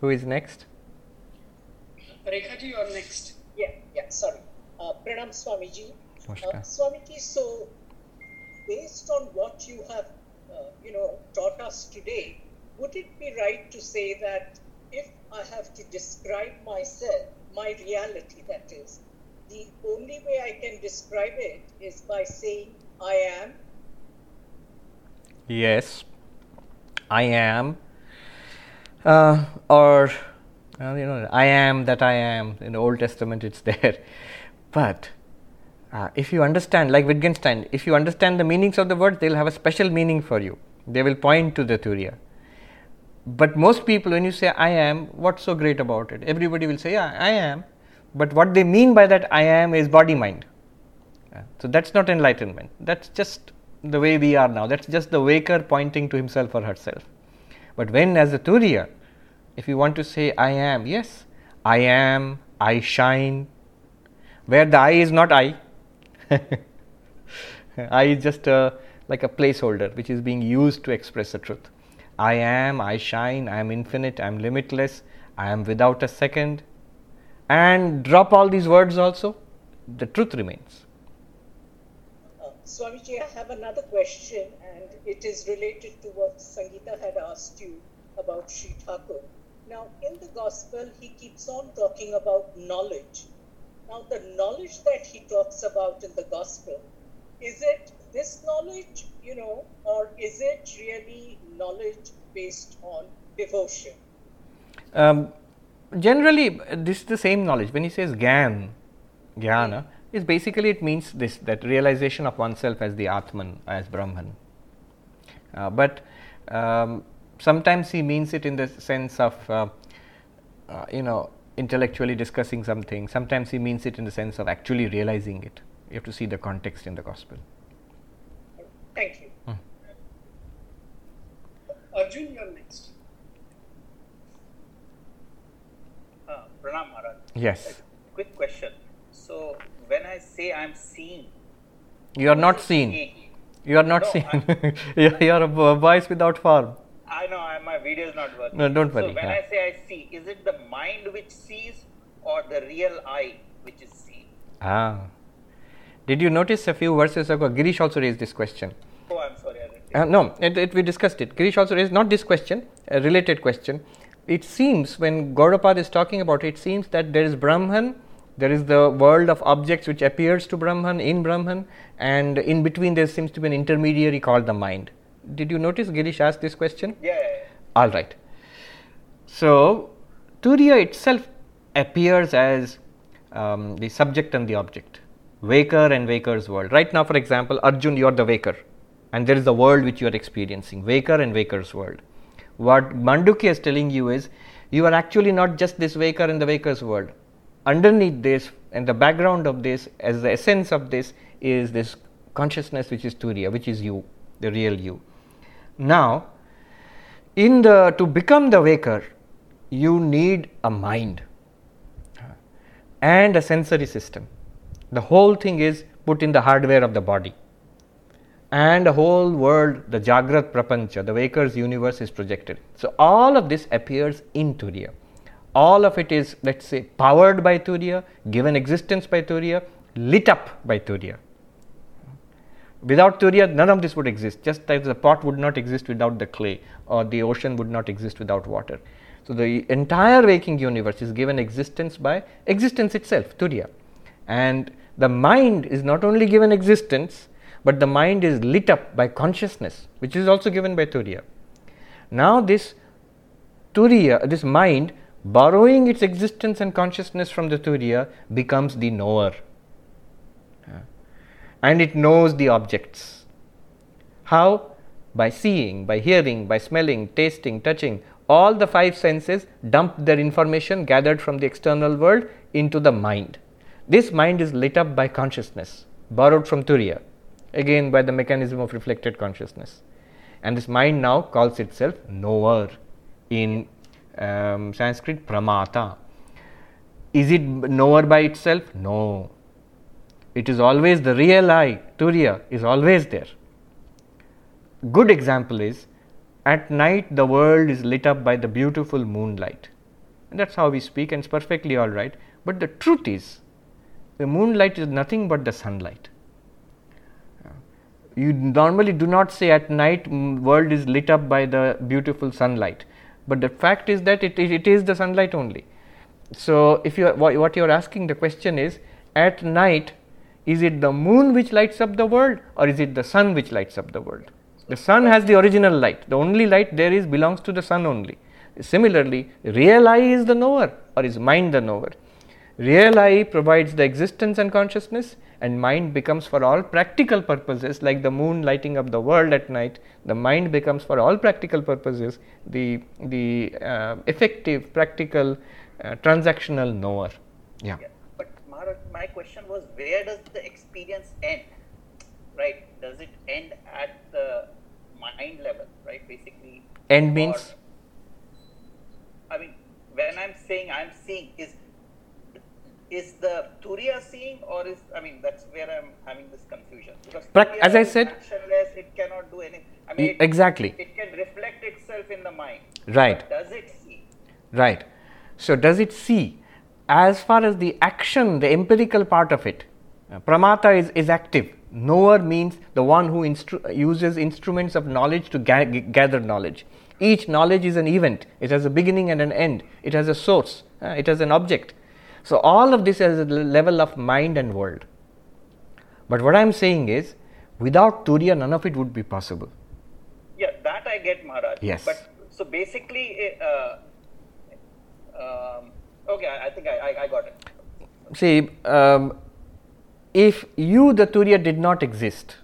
Who is next? Rekhaji, you're next. Yeah, yeah, sorry. Uh, Pranam Swamiji. Uh, Swamiji, so based on what you have, you know, taught us today, would it be right to say that if I have to describe myself, my reality, that is, the only way I can describe it is by saying I am? Yes, I am. Uh, or, uh, you know, I am that I am. In the Old Testament, it's there. But uh, if you understand, like Wittgenstein, if you understand the meanings of the words, they'll have a special meaning for you. They will point to the Turiya. But most people, when you say I am, what's so great about it? Everybody will say, Yeah, I am. But what they mean by that I am is body mind. Uh, So that's not enlightenment. That's just the way we are now. That's just the waker pointing to himself or herself. But when, as a Turiya, if you want to say I am, yes, I am, I shine, where the I is not I. I is just a, like a placeholder which is being used to express the truth. I am, I shine, I am infinite, I am limitless, I am without a second. And drop all these words also, the truth remains. Uh, Swamiji, I have another question, and it is related to what Sangeeta had asked you about Sri Thakur. Now, in the Gospel, he keeps on talking about knowledge. Now, the knowledge that he talks about in the Gospel, is it this knowledge, you know, or is it really knowledge based on devotion? Um, generally, this is the same knowledge. When he says Gyan, Jnana, is basically it means this that realization of oneself as the Atman, as Brahman. Uh, but um, sometimes he means it in the sense of, uh, uh, you know, intellectually discussing something. Sometimes he means it in the sense of actually realizing it. You have to see the context in the gospel. Thank you. Hmm. Uh, Arjun, you're next. Uh, Pranam Maharaj. Yes. Uh, quick question. So when I say I'm seeing, You are not seen. You are not No, seen. you are a vo- voice without form. I know I, my video is not working. No, don't worry, So when yeah. I say I see, is it the mind which sees or the real I which is seen? Ah. Did you notice a few verses ago? Girish also raised this question. Oh, I'm sorry. I didn't Uh, no, it, it, we discussed it. Girish also raised not this question, a related question. It seems when Gaudapad is talking about it, it seems that there is Brahman, there is the world of objects which appears to Brahman in Brahman, and in between there seems to be an intermediary called the mind. Did you notice Girish asked this question? Yeah. All right. So, Turiya itself appears as um, the subject and the object, waker and waker's world. Right now, for example, Arjun, you are the waker, and there is the world which you are experiencing, waker and waker's world. What Mandukya is telling you is, you are actually not just this waker in the waker's world. Underneath this, and the background of this, as the essence of this, is this consciousness which is Turiya, which is you, the real you. Now, in the to become the waker you need a mind and a sensory system. The whole thing is put in the hardware of the body. And the whole world the jagrat prapancha the waker's universe is projected. So all of this appears in turiya. All of it is let's say powered by turiya given existence by turiya lit up by turiya Without Turiya, none of this would exist, just as the pot would not exist without the clay, or the ocean would not exist without water. So, the entire waking universe is given existence by existence itself, Turiya. And the mind is not only given existence, but the mind is lit up by consciousness, which is also given by Turiya. Now, this Turiya, this mind, borrowing its existence and consciousness from the Turiya, becomes the knower and it knows the objects. How? By seeing, by hearing, by smelling, tasting, touching. All the five senses dump their information gathered from the external world into the mind. This mind is lit up by consciousness, borrowed from Turiya, again by the mechanism of reflected consciousness. And this mind now calls itself knower in um, Sanskrit pramata. Is it knower by itself? No. It is always the real I, Turiya, is always there. Good example is at night the world is lit up by the beautiful moonlight. And that's how we speak, and it's perfectly all right. But the truth is, the moonlight is nothing but the sunlight. You normally do not say at night mm, world is lit up by the beautiful sunlight, but the fact is that it, it is the sunlight only. So, if you what you are asking the question is at night is it the moon which lights up the world or is it the sun which lights up the world? The sun has the original light, the only light there is belongs to the sun only. Similarly, real I is the knower or is mind the knower? Real I provides the existence and consciousness, and mind becomes for all practical purposes, like the moon lighting up the world at night. The mind becomes for all practical purposes the the uh, effective, practical, uh, transactional knower. Yeah. Maharaj, my question was, where does the experience end? Right? Does it end at the mind level? Right? Basically. End means. I mean, when I'm saying I'm seeing, is is the Turiya seeing or is I mean that's where I'm having this confusion because as I said, actionless, it cannot do anything. I mean, exactly. It, it, can reflect itself in the mind. Right. Does it see? Right. So does it see? As far as the action, the empirical part of it, uh, pramata is, is active. Knower means the one who instru- uses instruments of knowledge to ga- gather knowledge. Each knowledge is an event. It has a beginning and an end. It has a source. Uh, it has an object. So, all of this is a level of mind and world. But what I am saying is, without Turiya, none of it would be possible. Yeah, that I get, Maharaj. Yes. But so basically, eh, uh, um, okay, I, I think I, I, I, got it. See, um, if you, the Turiya, did not exist,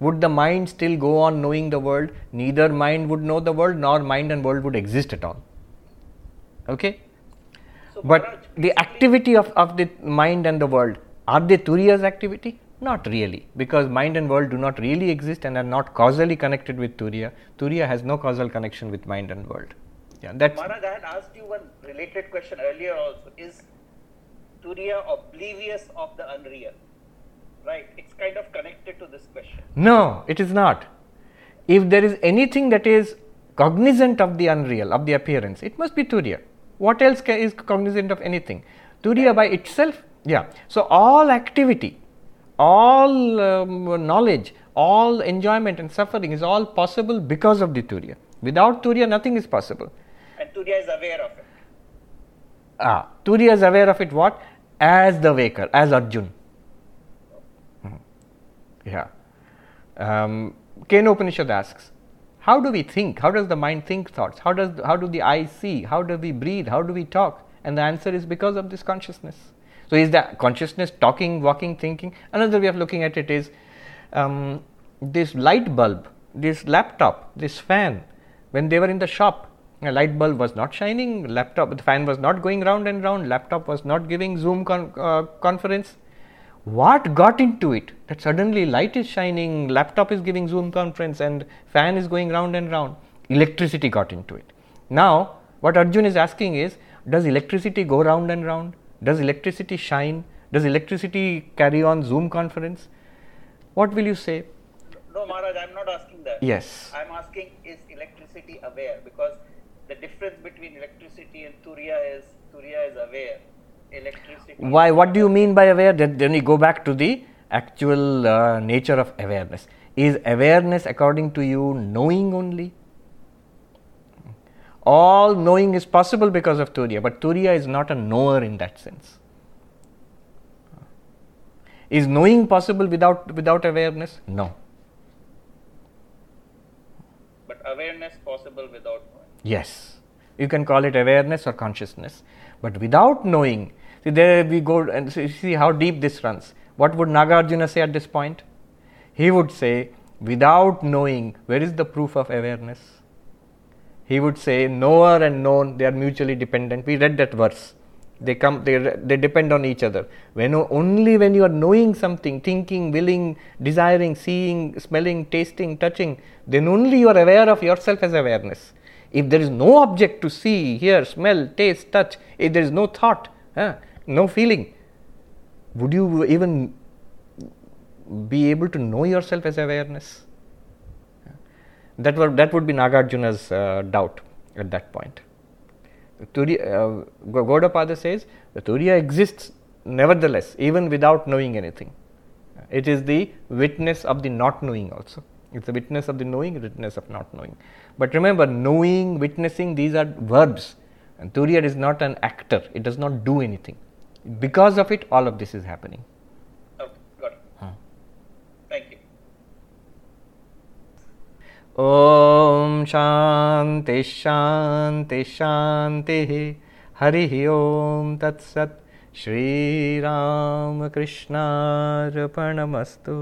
would the mind still go on knowing the world? Neither mind would know the world, nor mind and world would exist at all. Okay? So but the activity of, of the mind and the world, are they Turiya's activity? Not really, because mind and world do not really exist and are not causally connected with Turiya. Turiya has no causal connection with mind and world. Yeah, that's Maharaj, I had asked you one related question earlier also. Is Turiya oblivious of the unreal? Right, it's kind of connected to this question. No, it is not. If there is anything that is cognizant of the unreal, of the appearance, it must be Turiya. What else is cognizant of anything? Turiya by itself, yeah. So, all activity, all um, knowledge, all enjoyment and suffering is all possible because of the Turiya. Without Turiya, nothing is possible. Turiya is aware of it. Ah, Turiya is aware of it what? As the waker, as Arjun. Hmm. Yeah. Um, Kena Upanishad asks, how do we think? How does the mind think thoughts? How does how do the eyes see? How do we breathe? How do we talk? And the answer is because of this consciousness. So is that consciousness talking, walking, thinking? Another way of looking at it is um, this light bulb, this laptop, this fan. When they were in the shop, a light bulb was not shining, laptop, the fan was not going round and round, laptop was not giving Zoom con- uh, conference what got into it that suddenly light is shining, laptop is giving Zoom conference, and fan is going round and round? Electricity got into it. Now, what Arjun is asking is Does electricity go round and round? Does electricity shine? Does electricity carry on Zoom conference? What will you say? No, Maharaj, I am not asking that. Yes. I am asking is electricity aware? Because the difference between electricity and Turiya is Turiya is aware electricity. Why? What do you mean by aware? Then, we go back to the actual uh, nature of awareness. Is awareness, according to you, knowing only? All knowing is possible because of Turiya, but Turiya is not a knower in that sense. Is knowing possible without without awareness? No. But awareness possible without. Yes. You can call it awareness or consciousness. But without knowing, See, there we go and see how deep this runs. What would Nagarjuna say at this point? He would say, without knowing, where is the proof of awareness? He would say, knower and known, they are mutually dependent. We read that verse They come, they, they depend on each other. When only when you are knowing something, thinking, willing, desiring, seeing, smelling, tasting, touching, then only you are aware of yourself as awareness. If there is no object to see, hear, smell, taste, touch, if there is no thought, no feeling, would you even be able to know yourself as awareness? That, were, that would be Nagarjuna's uh, doubt at that point. Turiya, uh, Gaudapada says the Turiya exists nevertheless, even without knowing anything. It is the witness of the not knowing also. It's the witness of the knowing, witness of not knowing. But remember, knowing, witnessing, these are verbs. And Turiya is not an actor, it does not do anything. Because of it, all of this is happening. Okay, got it. Huh. Thank you. ॐ शान्ति शान्ति शान्तिः हरिः ॐ तत्सत् श्रीरामकृष्णार्पणमस्तु